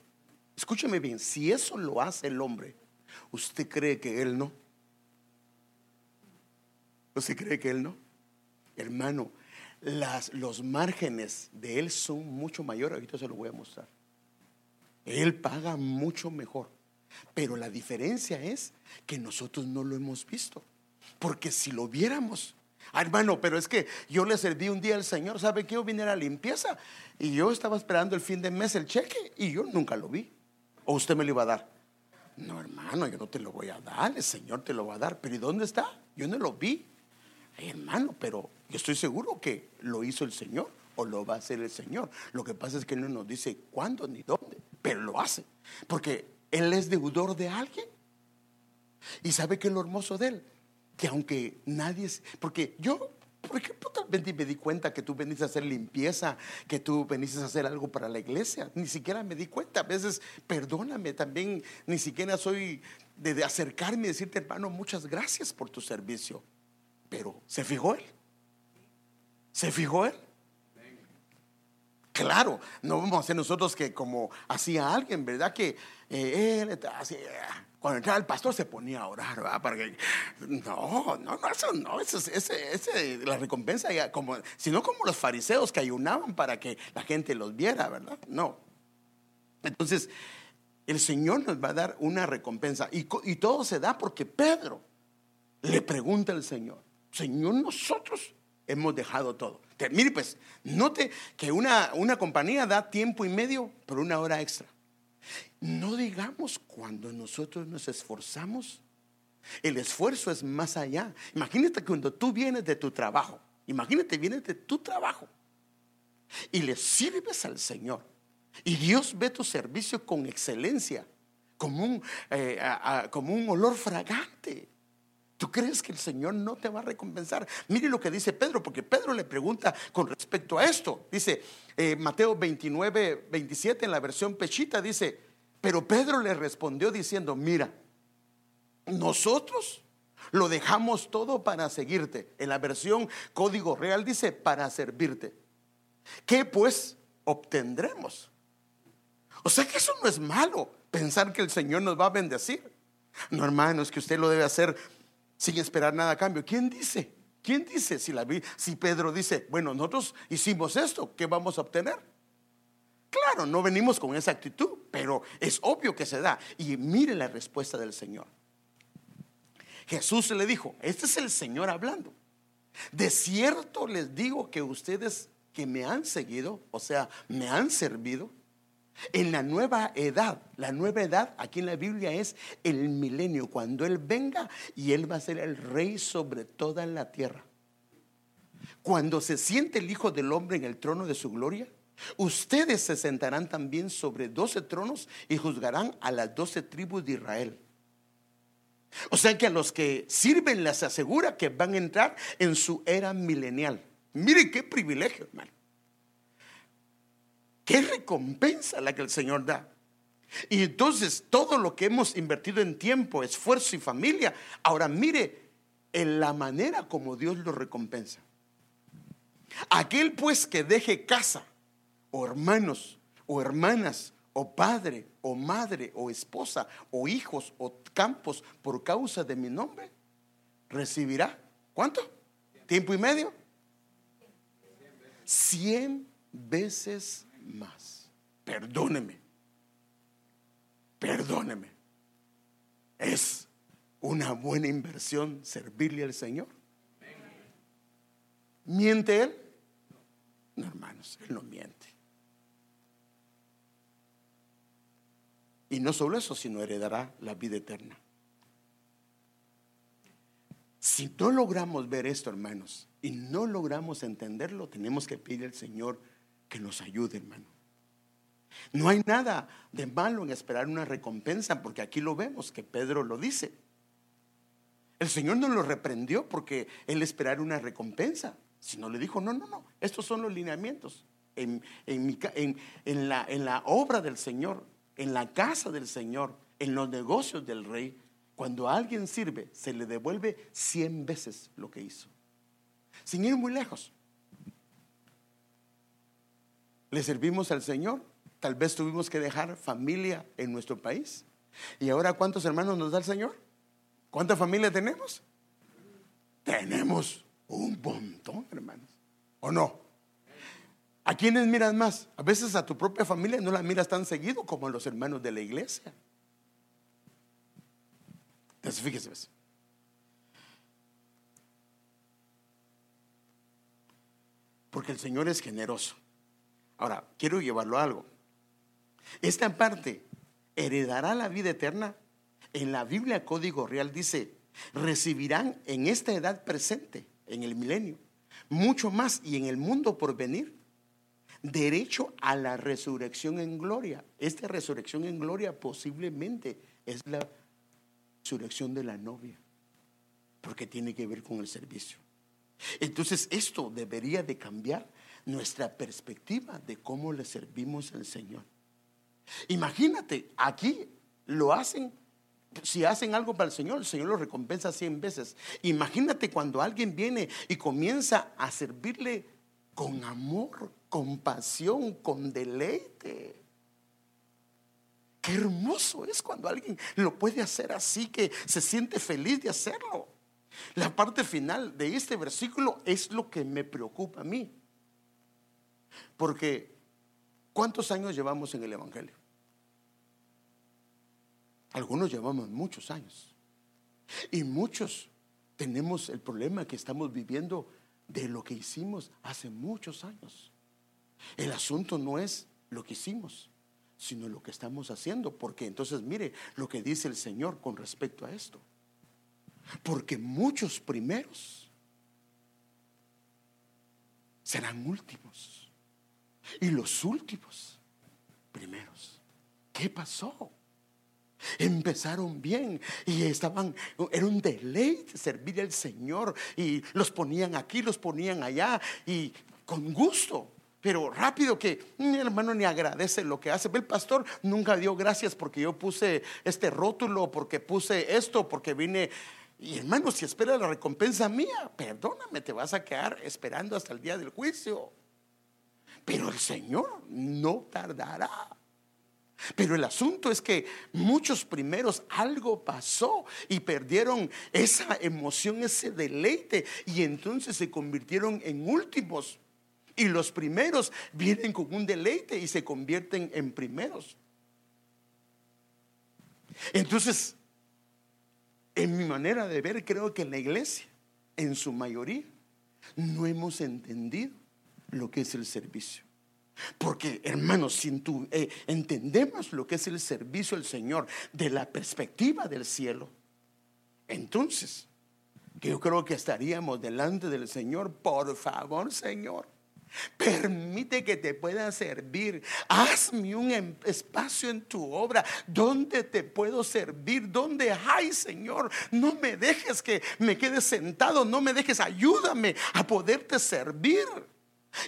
escúcheme bien, si eso lo hace el hombre, ¿usted cree que Él no? ¿Usted cree que Él no? Hermano, las, los márgenes de Él son mucho mayores, ahorita se lo voy a mostrar. Él paga mucho mejor, pero la diferencia es que nosotros no lo hemos visto, porque si lo viéramos, Ah, hermano, pero es que yo le serví un día al Señor, ¿sabe que yo vine a la limpieza? Y yo estaba esperando el fin de mes el cheque y yo nunca lo vi. ¿O usted me lo iba a dar? No, hermano, yo no te lo voy a dar, el Señor te lo va a dar. ¿Pero y dónde está? Yo no lo vi. hermano, pero yo estoy seguro que lo hizo el Señor o lo va a hacer el Señor. Lo que pasa es que Él no nos dice cuándo ni dónde, pero lo hace. Porque Él es deudor de alguien. ¿Y sabe qué es lo hermoso de Él? que aunque nadie, porque yo, por ejemplo, tal vez me di cuenta que tú veniste a hacer limpieza, que tú veniste a hacer algo para la iglesia, ni siquiera me di cuenta, a veces, perdóname, también ni siquiera soy de, acercarme y decirte, hermano, muchas gracias por tu servicio, pero ¿se fijó él? ¿Se fijó él? Claro, no vamos a hacer nosotros que como hacía alguien, ¿verdad? Que eh, él así, cuando entraba el pastor se ponía a orar, ¿verdad? No, no, no, eso no, eso, ese, ese, la recompensa, como, sino como los fariseos que ayunaban para que la gente los viera, ¿verdad? No. Entonces, el Señor nos va a dar una recompensa y, y todo se da porque Pedro le pregunta al Señor, Señor, nosotros hemos dejado todo. Mire, pues, note que una, una compañía da tiempo y medio por una hora extra. No digamos cuando nosotros nos esforzamos. El esfuerzo es más allá. Imagínate cuando tú vienes de tu trabajo. Imagínate, vienes de tu trabajo y le sirves al Señor. Y Dios ve tu servicio con excelencia, como un, eh, como un olor fragante. ¿Tú crees que el Señor no te va a recompensar? Mire lo que dice Pedro, porque Pedro le pregunta con respecto a esto. Dice eh, Mateo 29, 27 en la versión pechita, dice, pero Pedro le respondió diciendo, mira, nosotros Lo dejamos todo para seguirte. En la versión código real dice para servirte. ¿Qué pues obtendremos? O sea que eso no es malo, pensar que el Señor nos va a bendecir. No, hermanos, que usted lo debe hacer sin esperar nada a cambio. ¿Quién dice? ¿Quién dice si, la, si Pedro dice, bueno, nosotros hicimos esto, ¿qué vamos a obtener? Claro, no venimos con esa actitud, pero es obvio que se da. Y mire la respuesta del Señor. Jesús le dijo, este es el Señor hablando. De cierto les digo que ustedes que me han seguido, o sea, me han servido, en la nueva edad, la nueva edad aquí en la Biblia es el milenio, cuando Él venga y Él va a ser el rey sobre toda la tierra. Cuando se siente el Hijo del Hombre en el trono de su gloria, ustedes se sentarán también sobre doce tronos y juzgarán a las doce tribus de Israel. O sea que a los que sirven les asegura que van a entrar en su era milenial. Mire qué privilegio, hermano. Qué recompensa la que el Señor da. Y entonces todo lo que hemos invertido en tiempo, esfuerzo y familia, ahora mire en la manera como Dios lo recompensa. Aquel pues que deje casa, o hermanos, o hermanas, o padre, o madre, o esposa, o hijos, o campos por causa de mi nombre, recibirá, ¿cuánto? ¿Tiempo y medio? Cien veces más. Perdóneme. Perdóneme. Es una buena inversión servirle al Señor. ¿Miente Él? No, hermanos, Él no miente. Y no solo eso, sino heredará la vida eterna. Si no logramos ver esto, hermanos, y no logramos entenderlo, tenemos que pedir al Señor que nos ayude, hermano. No hay nada de malo en esperar una recompensa, porque aquí lo vemos, que Pedro lo dice. El Señor no lo reprendió porque él esperara una recompensa, sino le dijo, no, no, no, estos son los lineamientos. En, en, la, en la obra del Señor, en la casa del Señor, en los negocios del rey, cuando alguien sirve, se le devuelve cien veces lo que hizo. Sin ir muy lejos. Le servimos al Señor. Tal vez tuvimos que dejar familia en nuestro país. ¿Y ahora cuántos hermanos nos da el Señor? ¿Cuánta familia tenemos? Tenemos un montón, hermanos. ¿O no? ¿A quiénes miras más? A veces a tu propia familia no la miras tan seguido como a los hermanos de la iglesia. Entonces, fíjese. Porque el Señor es generoso. Ahora, quiero llevarlo a algo. Esta parte, heredará la vida eterna. En la Biblia Código Real dice, recibirán en esta edad presente, en el milenio, mucho más y en el mundo por venir, derecho a la resurrección en gloria. Esta resurrección en gloria posiblemente es la resurrección de la novia, porque tiene que ver con el servicio. Entonces esto debería de cambiar nuestra perspectiva de cómo le servimos al Señor. Imagínate, aquí lo hacen, si hacen algo para el Señor, el Señor lo recompensa cien veces. Imagínate cuando alguien viene y comienza a servirle con amor, con pasión, con deleite. Qué hermoso es cuando alguien lo puede hacer así, que se siente feliz de hacerlo. La parte final de este versículo es lo que me preocupa a mí. Porque, ¿cuántos años llevamos en el Evangelio? Algunos llevamos muchos años. Y muchos tenemos el problema que estamos viviendo de lo que hicimos hace muchos años. El asunto no es lo que hicimos, sino lo que estamos haciendo. Porque entonces mire lo que dice el Señor con respecto a esto. Porque muchos primeros serán últimos. Y los últimos, primeros. ¿Qué pasó? Empezaron bien y estaban, era un deleite servir al Señor y los ponían aquí, los ponían allá y con gusto. Pero rápido que mi hermano ni agradece lo que hace. El pastor nunca dio gracias porque yo puse este rótulo, porque puse esto, porque vine. Y hermano, si espera la recompensa mía, perdóname, te vas a quedar esperando hasta el día del juicio. Pero el Señor no tardará. Pero el asunto es que muchos primeros algo pasó y perdieron esa emoción, ese deleite, y entonces se convirtieron en últimos. Y los primeros vienen con un deleite y se convierten en primeros. Entonces, en mi manera de ver, creo que la iglesia, en su mayoría, no hemos entendido lo que es el servicio. Porque, hermanos, si eh, entendemos lo que es el servicio al Señor de la perspectiva del cielo, entonces, que yo creo que estaríamos delante del Señor, por favor, Señor, Permite que te pueda servir. Hazme un em, espacio en tu obra donde te puedo servir. Donde hay, Señor. No me dejes que me quede sentado. No me dejes. Ayúdame a poderte servir.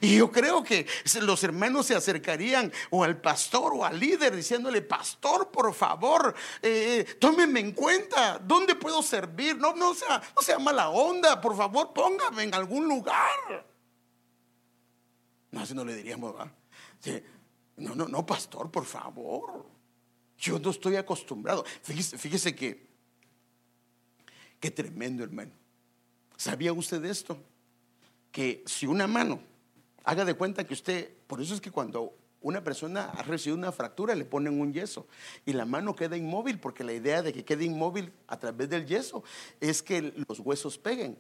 Y yo creo que los hermanos se acercarían o al pastor o al líder diciéndole, pastor, por favor, eh, en cuenta, ¿dónde puedo servir? No, no, sea, no sea mala onda, por favor, póngame en algún lugar. No, así no le diríamos, No, no, no, pastor, por favor. Yo no estoy acostumbrado. Fíjese, fíjese que, qué tremendo, hermano. ¿Sabía usted esto? Que si una mano, haga de cuenta que usted, por eso es que cuando una persona ha recibido una fractura, le ponen un yeso y la mano queda inmóvil, porque la idea de que quede inmóvil a través del yeso es que los huesos peguen.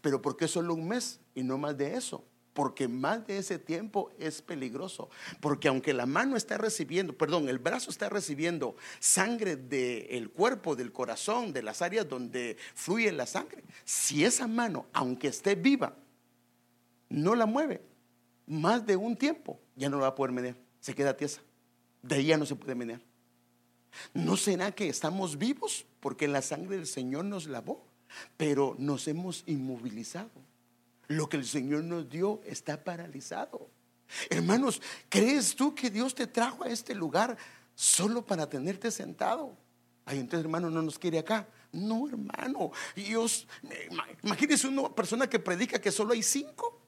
Pero ¿por qué solo un mes y no más de eso? porque más de ese tiempo es peligroso. Porque aunque la mano está recibiendo, perdón, el brazo está recibiendo sangre del cuerpo, del corazón, de las áreas donde fluye la sangre, si esa mano, aunque esté viva, no la mueve, más de un tiempo, ya no la va a poder menear, se queda tiesa. De ahí ya no se puede menear. ¿No será que estamos vivos porque la sangre del Señor nos lavó, pero nos hemos inmovilizado? Lo que el Señor nos dio está paralizado. Hermanos, ¿crees tú que Dios te trajo a este lugar solo para tenerte sentado? Ay, entonces hermano no nos quiere acá. No, hermano. Dios, imagínese una persona que predica que solo hay cinco.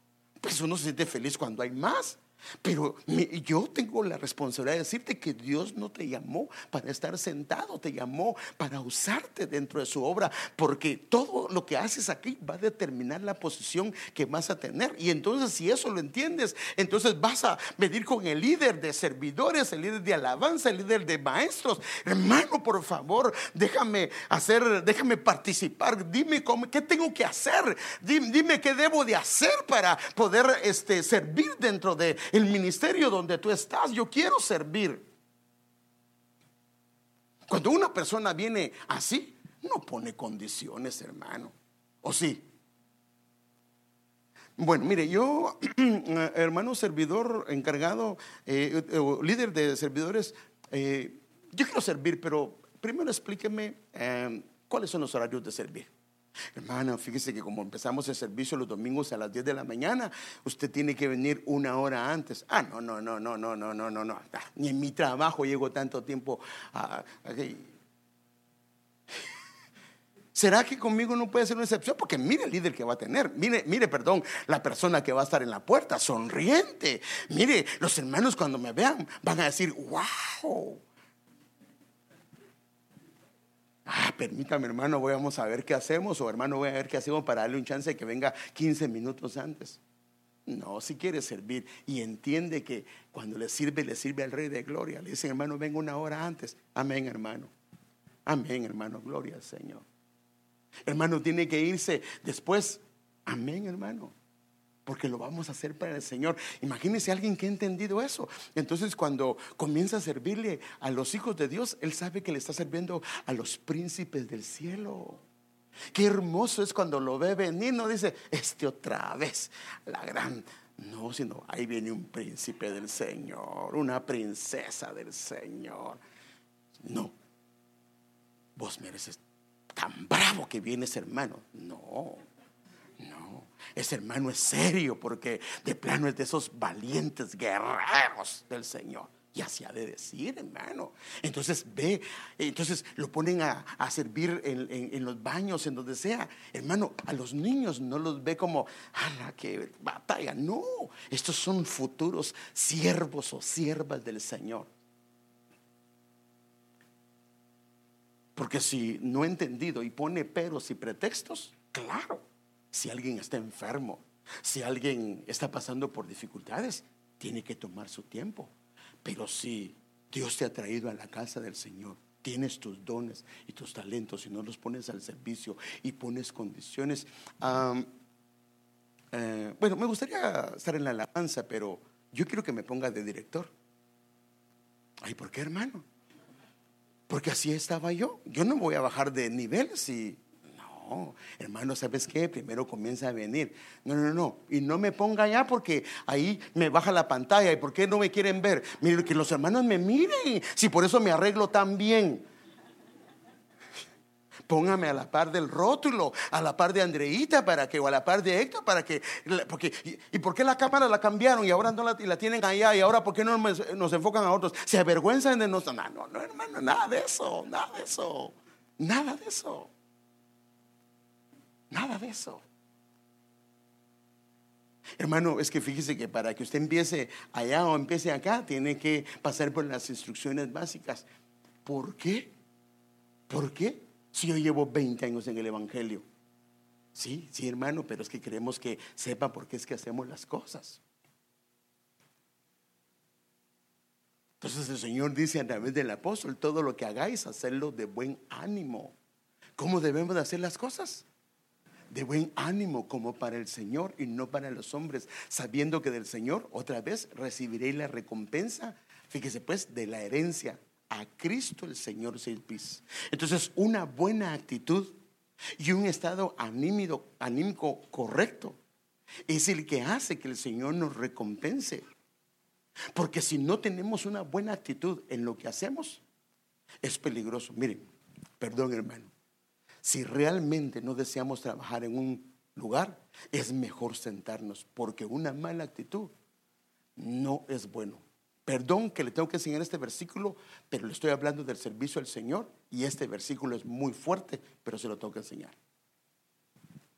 Pues uno se siente feliz cuando hay más. Pero yo tengo la responsabilidad de decirte que Dios no te llamó para estar sentado, te llamó para usarte dentro de su obra, porque todo lo que haces aquí va a determinar la posición que vas a tener. Y entonces si eso lo entiendes, entonces vas a medir con el líder de servidores, el líder de alabanza, el líder de maestros. Hermano, por favor, déjame hacer, déjame participar. Dime cómo, qué tengo que hacer. Dime, dime qué debo de hacer para poder este, servir dentro de el ministerio donde tú estás. Yo quiero servir. Cuando una persona viene así, no pone condiciones, hermano. ¿O sí? Bueno, mire, yo, *clears throat* hermano servidor encargado, eh, líder de servidores, eh, yo quiero servir, pero primero explíqueme eh, cuáles son los horarios de servir. Hermana, fíjese que como empezamos el servicio los domingos a las 10 de la mañana, usted tiene que venir una hora antes. Ah, no, no, no, no, no, no, no, no, no. Ah, ni en mi trabajo llego tanto tiempo ¿Será que conmigo no puede ser una excepción? Porque mire el líder que va a tener, mire, mire, perdón, la persona que va a estar en la puerta, sonriente. Mire, los hermanos cuando me vean van a decir, wow, Ah, permítame, hermano, vamos a ver qué hacemos, o hermano, voy a ver qué hacemos para darle un chance de que venga 15 minutos antes. No, si quiere servir y entiende que cuando le sirve, le sirve al Rey de Gloria. Le dice, hermano, venga una hora antes. Amén, hermano. Amén, hermano. Gloria al Señor. Hermano, tiene que irse después. Amén, hermano porque lo vamos a hacer para el Señor. Imagínese alguien que ha entendido eso. Entonces cuando comienza a servirle a los hijos de Dios, él sabe que le está sirviendo a los príncipes del cielo. Qué hermoso es cuando lo ve venir, no dice, este otra vez, la gran... No, sino ahí viene un príncipe del Señor, una princesa del Señor. No, vos mereces tan bravo que vienes, hermano. No, ese hermano es serio porque de plano es de esos valientes guerreros del Señor. Y así ha de decir, hermano. Entonces ve, entonces lo ponen a, servir en, los baños, en donde sea. Hermano, a los niños no los ve como, la que batalla! No, estos son futuros siervos o siervas del Señor. Porque si no he entendido y pone peros y pretextos, claro, si alguien está enfermo, si alguien está pasando por dificultades, tiene que tomar su tiempo. Pero si Dios te ha traído a la casa del Señor, tienes tus dones y tus talentos y no los pones al servicio y pones condiciones. Eh, bueno, me gustaría estar en la alabanza, pero yo quiero que me ponga de director. Ay, ¿por qué, hermano? Porque así estaba yo. Yo no voy a bajar de nivel si no, hermano, ¿sabes qué? Primero comienza a venir. No, no, no. Y no me ponga allá porque ahí me baja la pantalla. ¿Y por qué no me quieren ver? Miren, que los hermanos me miren. Si por eso me arreglo tan bien. Póngame a la par del rótulo, a la par de Andreita para que, o a la par de Héctor para que, porque, y, por qué la cámara la cambiaron y ahora no la, tienen allá y ahora por qué no nos, enfocan a otros? Se avergüenzan de nosotros. No, no, no, hermano, nada de eso, nada de eso, nada de eso. Nada de eso. Hermano, es que fíjese que para que usted empiece allá o empiece acá, tiene que pasar por las instrucciones básicas. ¿Por qué? ¿Por qué? Si yo llevo 20 años en el Evangelio. Sí, sí, hermano, pero es que queremos que sepa por qué es que hacemos las cosas. Entonces el Señor dice a través del apóstol, todo lo que hagáis, hacerlo de buen ánimo. ¿Cómo debemos de hacer las cosas? De buen ánimo como para el Señor y no para los hombres, sabiendo que del Señor otra vez recibiréis la recompensa, fíjese pues, de la herencia a Cristo el Señor pis. Entonces, una buena actitud y un estado anímico, anímico correcto es el que hace que el Señor nos recompense. Porque si no tenemos una buena actitud en lo que hacemos, es peligroso. Miren, perdón hermano, si realmente no deseamos trabajar en un lugar, es mejor sentarnos, porque una mala actitud no es bueno. Perdón que le tengo que enseñar este versículo, pero le estoy hablando del servicio al Señor y este versículo es muy fuerte, pero se lo tengo que enseñar.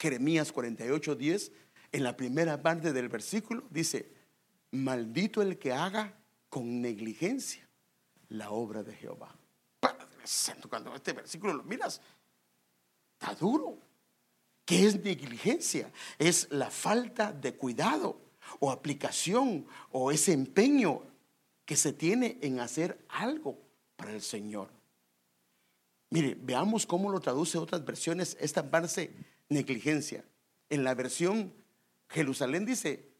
Jeremías 48, 10, en la primera parte del versículo dice, maldito el que haga con negligencia la obra de Jehová. Padre Santo, cuando este versículo lo miras, Está duro. ¿Qué es negligencia? Es la falta de cuidado o aplicación o ese empeño que se tiene en hacer algo para el Señor. Mire, veamos cómo lo traduce otras versiones esta parte negligencia. En la versión Jerusalén dice,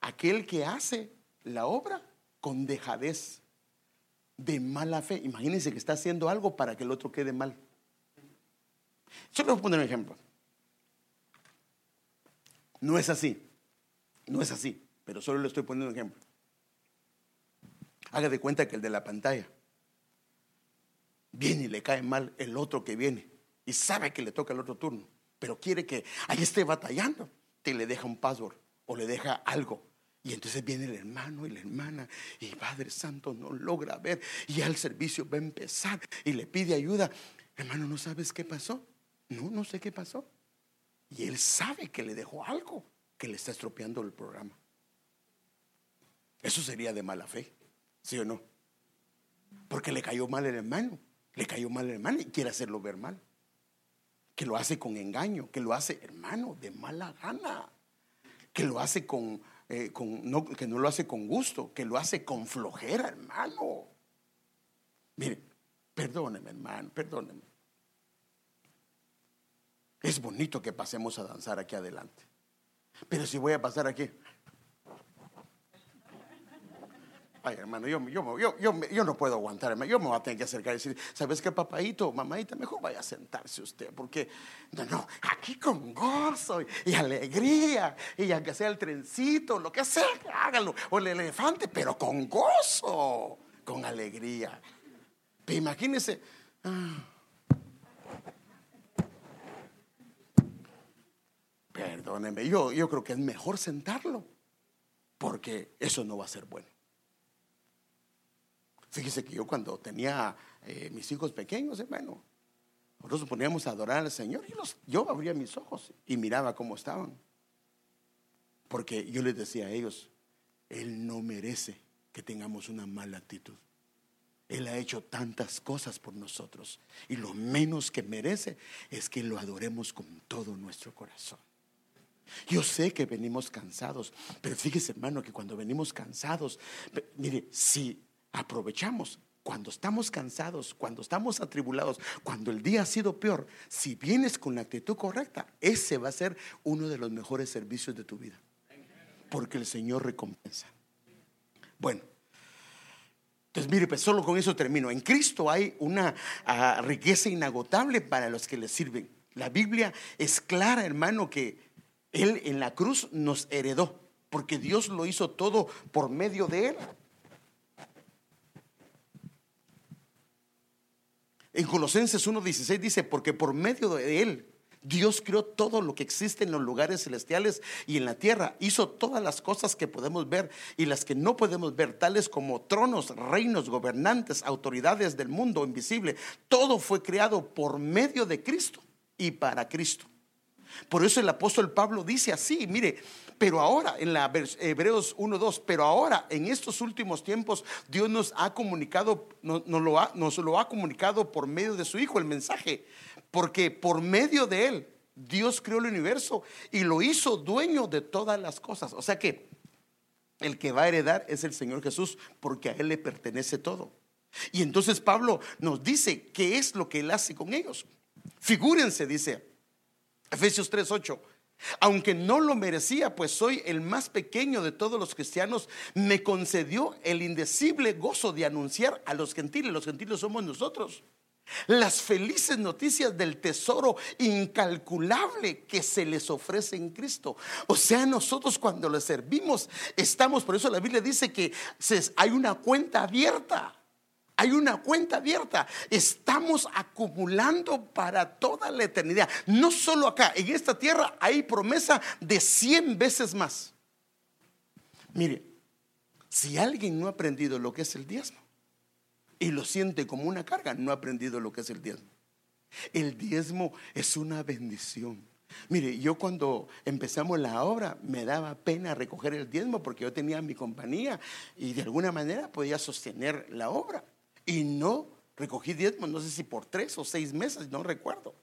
aquel que hace la obra con dejadez, de mala fe. Imagínense que está haciendo algo para que el otro quede mal. Yo le voy a poner un ejemplo. No es así. No es así. Pero solo le estoy poniendo un ejemplo. Haga de cuenta que el de la pantalla viene y le cae mal el otro que viene y sabe que le toca el otro turno, pero quiere que ahí esté batallando. Te le deja un password o le deja algo. Y entonces viene el hermano y la hermana y Padre Santo no logra ver y ya el servicio va a empezar y le pide ayuda. Hermano, ¿no sabes qué pasó? No, no sé qué pasó. Y él sabe que le dejó algo que le está estropeando el programa. Eso sería de mala fe, ¿sí o no? Porque le cayó mal el hermano, le cayó mal el hermano y quiere hacerlo ver mal. Que lo hace con engaño, que lo hace, hermano, de mala gana. Que lo hace con, eh, que no lo hace con gusto, que lo hace con flojera, hermano. Mire, perdóneme, hermano, perdóneme. Es bonito que pasemos a danzar aquí adelante. Pero si voy a pasar aquí. Ay, hermano, yo, yo, no puedo aguantarme. Yo me voy a tener que acercar y decir, ¿sabes qué, papadito, mamadita? Mejor vaya a sentarse usted, porque no, no, aquí con gozo y, alegría, y aunque sea el trencito, lo que sea, hágalo, o el elefante, pero con gozo, con alegría. Pero imagínese. Ah, Yo, creo que es mejor sentarlo, porque eso no va a ser bueno. Fíjese que yo cuando tenía eh, mis hijos pequeños, hermano, nosotros nos poníamos a adorar al Señor y yo abría mis ojos y miraba cómo estaban. Porque yo les decía a ellos, Él no merece que tengamos una mala actitud. Él ha hecho tantas cosas por nosotros y lo menos que merece es que lo adoremos con todo nuestro corazón. Yo sé que venimos cansados, pero fíjese hermano que cuando venimos cansados, mire, si aprovechamos cuando estamos cansados, cuando estamos atribulados, cuando el día ha sido peor, si vienes con la actitud correcta, ese va a ser uno de los mejores servicios de tu vida. Porque el Señor recompensa. Bueno, entonces mire, pues solo con eso termino. En Cristo hay una ah, riqueza inagotable para los que le sirven. La Biblia es clara, hermano, que Él en la cruz nos heredó, porque Dios lo hizo todo por medio de Él. En Colosenses 1.16 dice, porque por medio de Él Dios creó todo lo que existe en los lugares celestiales y en la tierra. Hizo todas las cosas que podemos ver y las que no podemos ver, tales como tronos, reinos, gobernantes, autoridades del mundo invisible. Todo fue creado por medio de Cristo y para Cristo. Por eso el apóstol Pablo dice así, mire, pero ahora, en la Hebreos 1.2, pero ahora, en estos últimos tiempos, Dios nos ha comunicado, nos, lo ha, nos lo ha comunicado por medio de su Hijo, el mensaje, porque por medio de Él, Dios creó el universo y lo hizo dueño de todas las cosas. O sea que el que va a heredar es el Señor Jesús, porque a Él le pertenece todo. Y entonces Pablo nos dice qué es lo que Él hace con ellos. Figúrense, dice Efesios 3:8 aunque no lo merecía, pues soy el más pequeño de todos los cristianos, me concedió el indecible gozo de anunciar a los gentiles, los gentiles somos nosotros, las felices noticias del tesoro incalculable que se les ofrece en Cristo. O sea, nosotros cuando le servimos estamos, por eso la Biblia dice que hay una cuenta abierta. Hay una cuenta abierta. Estamos acumulando para toda la eternidad. No solo acá, en esta tierra hay promesa de 100 veces más. Mire, si alguien no ha aprendido lo que es el diezmo y lo siente como una carga, no ha aprendido lo que es el diezmo. El diezmo es una bendición. Mire, yo cuando empezamos la obra me daba pena recoger el diezmo porque yo tenía mi compañía y de alguna manera podía sostener la obra. Y no recogí diezmos, no sé si por tres o seis meses, no recuerdo.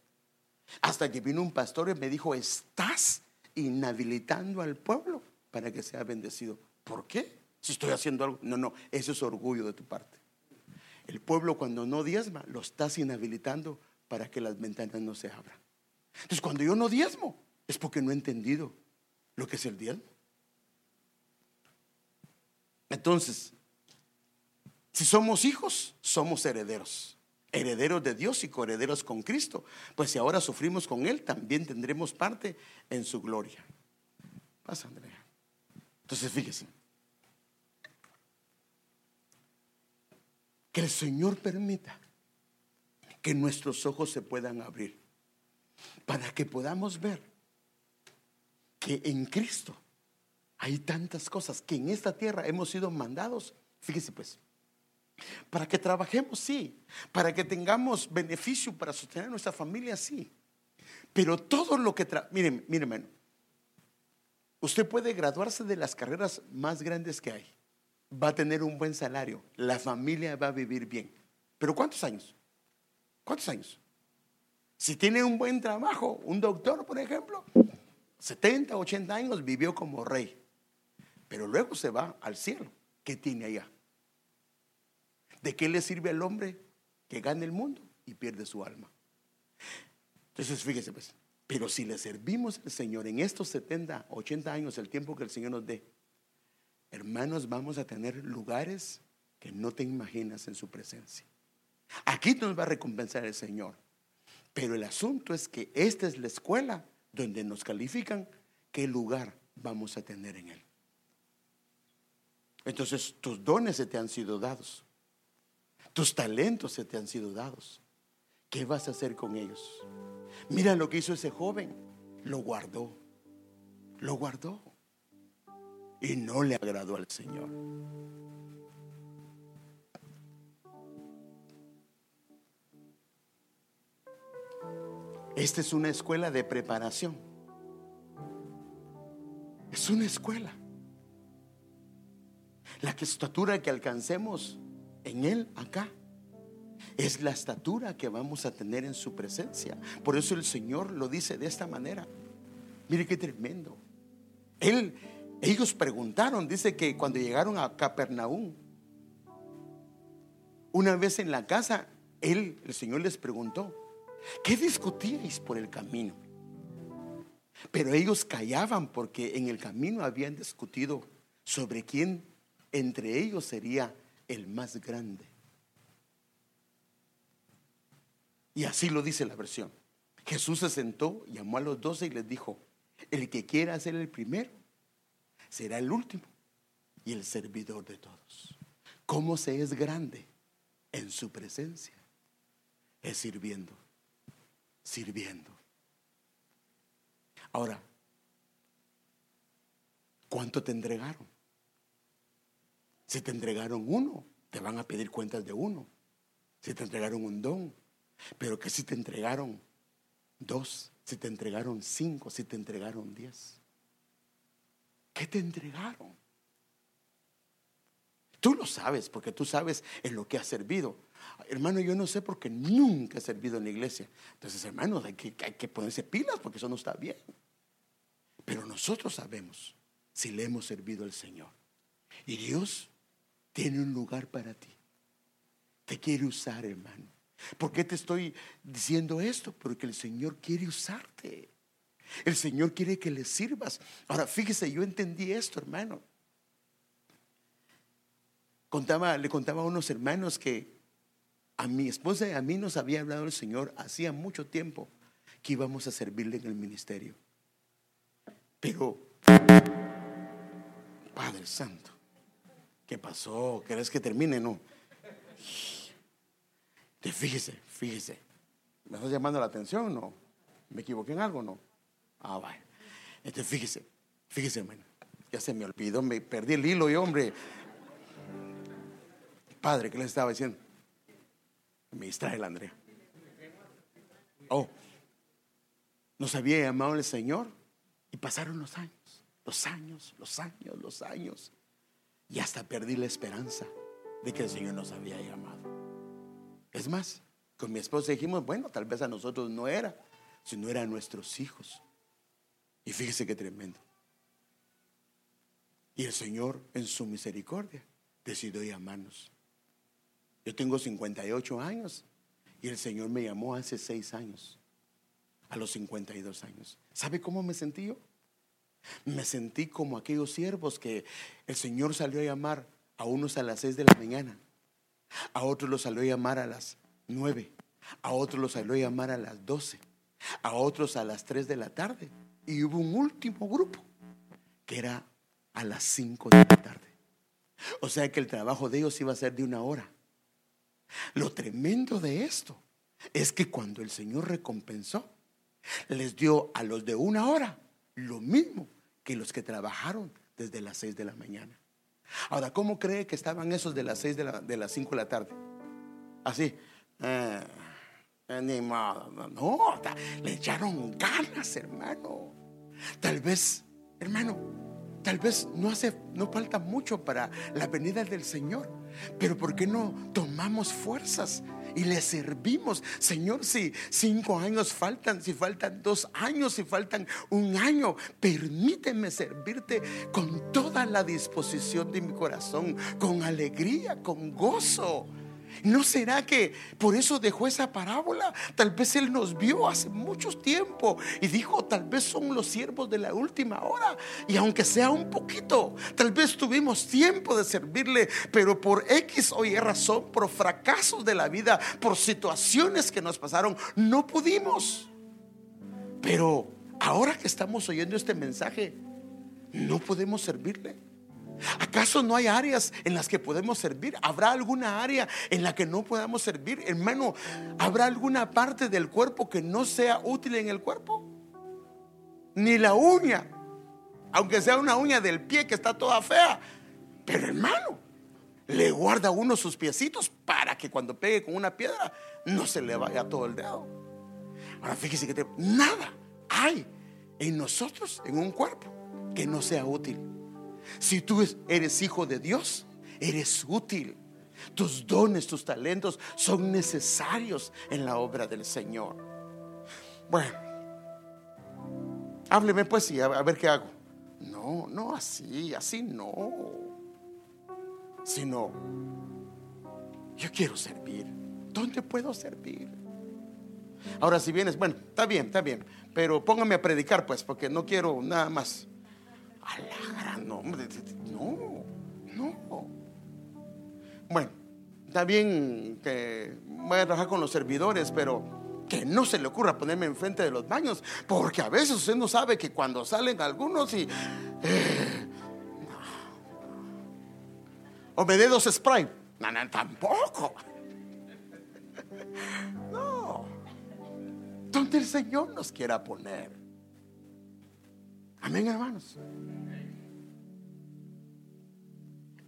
Hasta que vino un pastor y me dijo, estás inhabilitando al pueblo para que sea bendecido. ¿Por qué? Si estoy haciendo algo. No, no, eso es orgullo de tu parte. El pueblo cuando no diezma, lo estás inhabilitando para que las ventanas no se abran. Entonces cuando yo no diezmo, es porque no he entendido lo que es el diezmo. Entonces, si somos hijos, somos herederos. Herederos de Dios y coherederos con Cristo. Pues si ahora sufrimos con Él, también tendremos parte en su gloria. Pasa, Andrea. Entonces, fíjese. Que el Señor permita que nuestros ojos se puedan abrir para que podamos ver que en Cristo hay tantas cosas que en esta tierra hemos sido mandados. Fíjese pues, para que trabajemos, sí. Para que tengamos beneficio para sostener nuestra familia, sí. Pero todo lo que... Miren, miren, usted puede graduarse de las carreras más grandes que hay. Va a tener un buen salario. La familia va a vivir bien. Pero ¿cuántos años? ¿Cuántos años? Si tiene un buen trabajo, un doctor, por ejemplo, 70, 80 años vivió como rey. Pero luego se va al cielo. ¿Qué tiene allá? ¿De qué le sirve al hombre que gane el mundo y pierde su alma? Entonces, fíjese pues, pero si le servimos al Señor en estos 70, 80 años, el tiempo que el Señor nos dé, hermanos, vamos a tener lugares que no te imaginas en su presencia. Aquí nos va a recompensar el Señor. Pero el asunto es que esta es la escuela donde nos califican qué lugar vamos a tener en Él. Entonces tus dones se te han sido dados. Tus talentos se te han sido dados. ¿Qué vas a hacer con ellos? Mira lo que hizo ese joven. Lo guardó. Lo guardó. Y no le agradó al Señor. Esta es una escuela de preparación. Es una escuela. La estatura que alcancemos en Él acá es la estatura que vamos a tener en su presencia. Por eso el Señor lo dice de esta manera. Mire qué tremendo. Él, ellos preguntaron, dice que cuando llegaron a Capernaum, una vez en la casa, él, el Señor les preguntó, ¿qué discutíais por el camino? Pero ellos callaban porque en el camino habían discutido sobre quién entre ellos sería el más grande. Y así lo dice la versión. Jesús se sentó, llamó a los doce y les dijo, el que quiera ser el primero será el último y el servidor de todos. ¿Cómo se es grande en su presencia? Es sirviendo, sirviendo. Ahora, ¿cuánto te entregaron? Si te entregaron uno, te van a pedir cuentas de uno. Si te entregaron un don, pero que si te entregaron dos, si te entregaron cinco, si te entregaron diez. ¿Qué te entregaron? Tú lo sabes, porque tú sabes en lo que has servido. Hermano, yo no sé porque nunca he servido en la iglesia. Entonces, hermanos, hay que, hay que ponerse pilas porque eso no está bien. Pero nosotros sabemos si le hemos servido al Señor. Y Dios tiene un lugar para ti. Te quiere usar, hermano. ¿Por qué te estoy diciendo esto? Porque el Señor quiere usarte. El Señor quiere que le sirvas. Ahora, fíjese, yo entendí esto, hermano. Contaba, le contaba a unos hermanos que a mi esposa y a mí nos había hablado el Señor hacía mucho tiempo que íbamos a servirle en el ministerio. Pero, Padre Santo, ¿qué pasó? ¿Querés que termine? No. Fíjese, fíjese. ¿Me estás llamando la atención? No. ¿Me equivoqué en algo? No. Ah, vaya. Entonces, fíjese, fíjese, hermano. Ya se me olvidó, me perdí el hilo y hombre. Padre, ¿qué le estaba diciendo? Me distrae la Andrea. Oh, nos había llamado el Señor y pasaron los años, los años, los años, los años. Y hasta perdí la esperanza de que el Señor nos había llamado. Es más, con mi esposa dijimos, bueno, tal vez a nosotros no era, sino eran nuestros hijos. Y fíjese qué tremendo. Y el Señor, en su misericordia, decidió llamarnos. Yo tengo 58 años y el Señor me llamó hace 6 años, a los 52 años. ¿Sabe cómo me sentí yo? Me sentí como aquellos siervos que el Señor salió a llamar a unos a las 6 de la mañana a otros los salió a llamar a las nueve. A otros los salió a llamar a las doce. A otros a las tres de la tarde. Y hubo un último grupo que era a las cinco de la tarde. O sea que el trabajo de ellos iba a ser de una hora. Lo tremendo de esto es que cuando el Señor recompensó, les dio a los de una hora lo mismo que los que trabajaron desde las seis de la mañana. Ahora, ¿cómo cree que estaban esos de las 6 de, la, las 5 de la tarde? Así. Eh, ni No, le echaron ganas, hermano. Tal vez, hermano, tal vez no hace, no falta mucho para la venida del Señor. Pero ¿por qué no tomamos fuerzas y le servimos? Señor, si cinco años faltan, si faltan dos años, si faltan un año, permíteme servirte con toda la disposición de mi corazón, con alegría, con gozo. ¿No será que por eso dejó esa parábola? Tal vez Él nos vio hace mucho tiempo y dijo, tal vez son los siervos de la última hora. Y aunque sea un poquito, tal vez tuvimos tiempo de servirle, pero por X o Y razón, por fracasos de la vida, por situaciones que nos pasaron, no pudimos. Pero ahora que estamos oyendo este mensaje, no podemos servirle. ¿Acaso no hay áreas en las que podemos servir? ¿Habrá alguna área en la que no podamos servir? Hermano, ¿habrá alguna parte del cuerpo que no sea útil en el cuerpo? Ni la uña, aunque sea una uña del pie que está toda fea. Pero hermano, le guarda uno sus piecitos para que cuando pegue con una piedra no se le vaya todo el dedo. Ahora fíjese que nada hay en nosotros, en un cuerpo, que no sea útil. Si tú eres hijo de Dios, eres útil. Tus dones, tus talentos son necesarios en la obra del Señor. Bueno, hábleme pues y a, ver qué hago. No, no así, así no. Sino, yo quiero servir. ¿Dónde puedo servir? Ahora, si vienes, bueno, está bien, está bien, pero póngame a predicar, pues, porque no quiero nada más. A la gran no, no. Bueno, está bien que voy a trabajar con los servidores, pero que no se le ocurra ponerme enfrente de los baños, porque a veces usted no sabe que cuando salen algunos y. Eh, o me dé dos spray. No, tampoco. *laughs* No. Donde el Señor nos quiera poner. Amén, hermanos.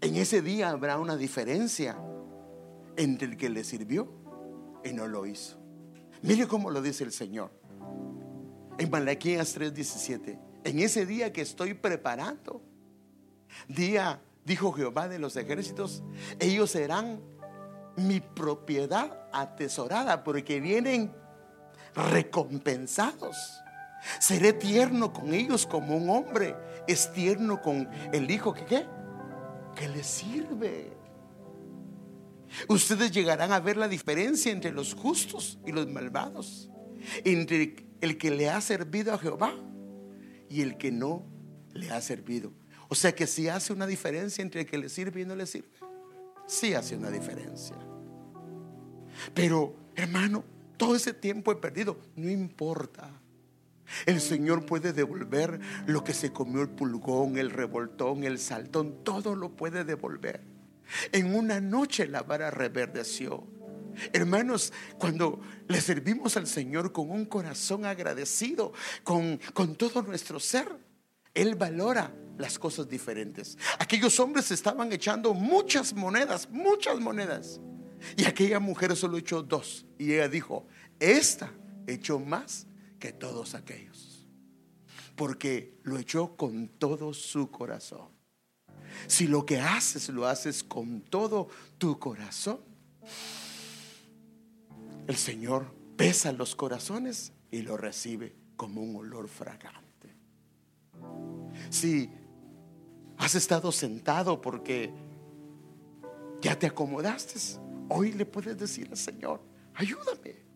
En ese día habrá una diferencia entre el que le sirvió y no lo hizo. Mire cómo lo dice el Señor. En Malaquías 3:17. En ese día que estoy preparando, día, dijo Jehová de los ejércitos, ellos serán mi propiedad atesorada porque vienen recompensados. Seré tierno con ellos como un hombre es tierno con el hijo que qué? Que le sirve. Ustedes llegarán a ver la diferencia entre los justos y los malvados, entre el que le ha servido a Jehová y el que no le ha servido. O sea que si hace una diferencia entre el que le sirve y no le sirve, sí hace una diferencia. Pero, hermano, todo ese tiempo he perdido, no importa. El Señor puede devolver lo que se comió el pulgón, el revoltón, el saltón, todo lo puede devolver. En una noche la vara reverdeció. Hermanos, cuando le servimos al Señor con un corazón agradecido, con, con todo nuestro ser, Él valora las cosas diferentes. Aquellos hombres estaban echando muchas monedas, muchas monedas. Y aquella mujer solo echó dos. Y ella dijo, esta echó más que todos aquellos. Porque lo echó con todo su corazón. Si lo que haces lo haces con todo tu corazón, el Señor pesa los corazones y lo recibe como un olor fragante. Si has estado sentado porque ya te acomodaste, hoy le puedes decir al Señor, ayúdame.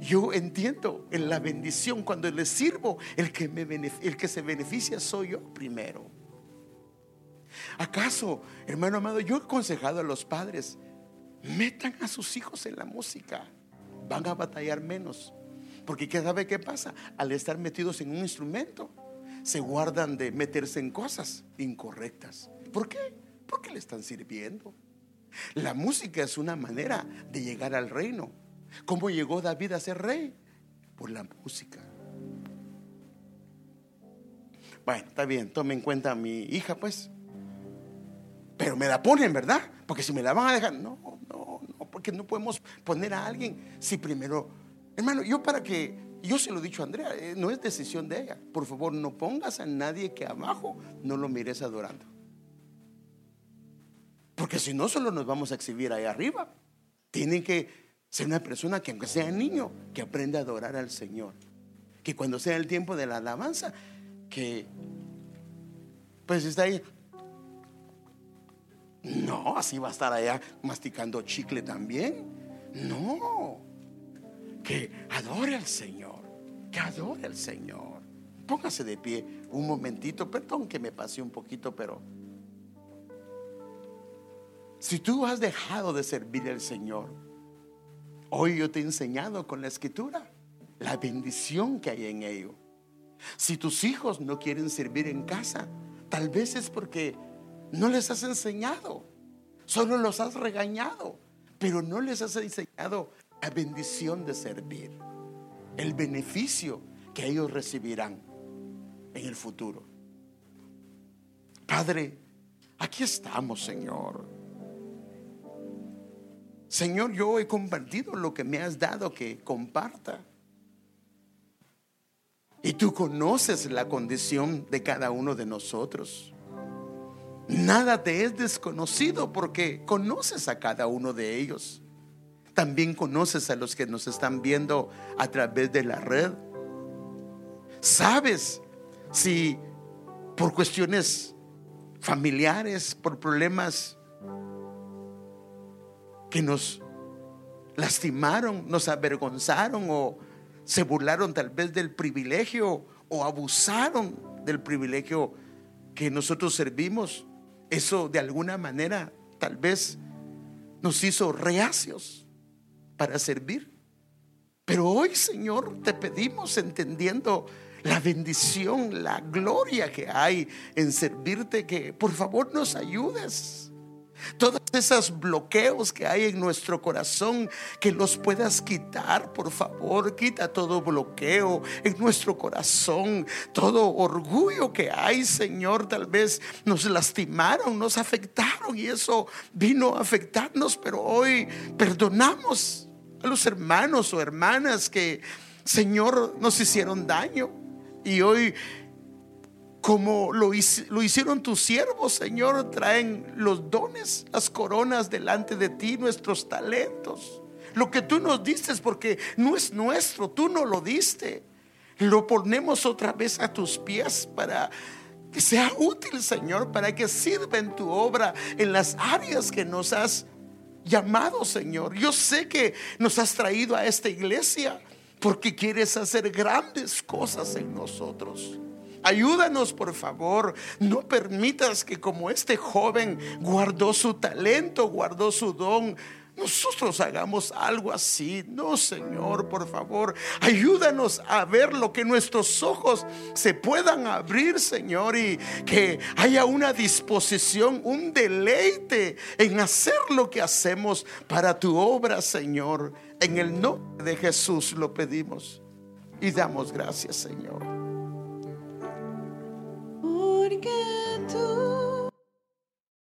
Yo entiendo en la bendición cuando le sirvo, el que, me se beneficia soy yo primero. ¿Acaso, hermano amado, yo he aconsejado a los padres, metan a sus hijos en la música, van a batallar menos. Porque ¿qué sabe qué pasa? Al estar metidos en un instrumento, se guardan de meterse en cosas incorrectas. ¿Por qué? Porque le están sirviendo. La música es una manera de llegar al reino. ¿Cómo llegó David a ser rey? Por la música. Bueno, está bien, tome en cuenta a mi hija, pues. Pero me la ponen, ¿verdad? Porque si me la van a dejar, no, no, no, porque no podemos poner a alguien si primero, hermano, yo para que, yo se lo he dicho a Andrea, eh, no es decisión de ella. Por favor, no pongas a nadie que abajo no lo mires adorando. Porque si no, solo nos vamos a exhibir ahí arriba. Tienen que ser una persona que, aunque sea niño, que aprenda a adorar al Señor. Que cuando sea el tiempo de la alabanza, que pues está ahí. No, así va a estar allá masticando chicle también. No, que adore al Señor, que adore al Señor. Póngase de pie un momentito, perdón que me pase un poquito, pero si tú has dejado de servir al Señor, hoy yo te he enseñado con la escritura la bendición que hay en ello. Si tus hijos no quieren servir en casa, tal vez es porque no les has enseñado, solo los has regañado, pero no les has enseñado la bendición de servir, el beneficio que ellos recibirán en el futuro. Padre, aquí estamos, Señor Señor, yo he compartido lo que me has dado que comparta. Y tú conoces la condición de cada uno de nosotros. Nada te es desconocido porque conoces a cada uno de ellos. También conoces a los que nos están viendo a través de la red. Sabes si por cuestiones familiares, por problemas que nos lastimaron, nos avergonzaron o se burlaron tal vez del privilegio o abusaron del privilegio que nosotros servimos. Eso de alguna manera tal vez nos hizo reacios para servir. Pero hoy, Señor, te pedimos entendiendo la bendición, la gloria que hay en servirte, que por favor nos ayudes. Todos esos bloqueos que hay en nuestro corazón, que los puedas quitar, por favor. Quita todo bloqueo en nuestro corazón, todo orgullo que hay, Señor. Tal vez nos lastimaron, nos afectaron y eso vino a afectarnos, pero hoy perdonamos a los hermanos o hermanas que, Señor, nos hicieron daño. Y hoy, como lo, hicieron tus siervos, Señor, traen los dones, las coronas delante de ti, nuestros talentos. Lo que tú nos diste porque no es nuestro, tú no lo diste. Lo ponemos otra vez a tus pies para que sea útil, Señor, para que sirva en tu obra en las áreas que nos has llamado, Señor. Yo sé que nos has traído a esta iglesia porque quieres hacer grandes cosas en nosotros. Ayúdanos, por favor. No permitas que como este joven guardó su talento, guardó su don, nosotros hagamos algo así. No, Señor, por favor, ayúdanos a ver lo que nuestros ojos se puedan abrir, Señor, y que haya una disposición, un deleite en hacer lo que hacemos para tu obra, Señor. En el nombre de Jesús lo pedimos y damos gracias, Señor. Porque tú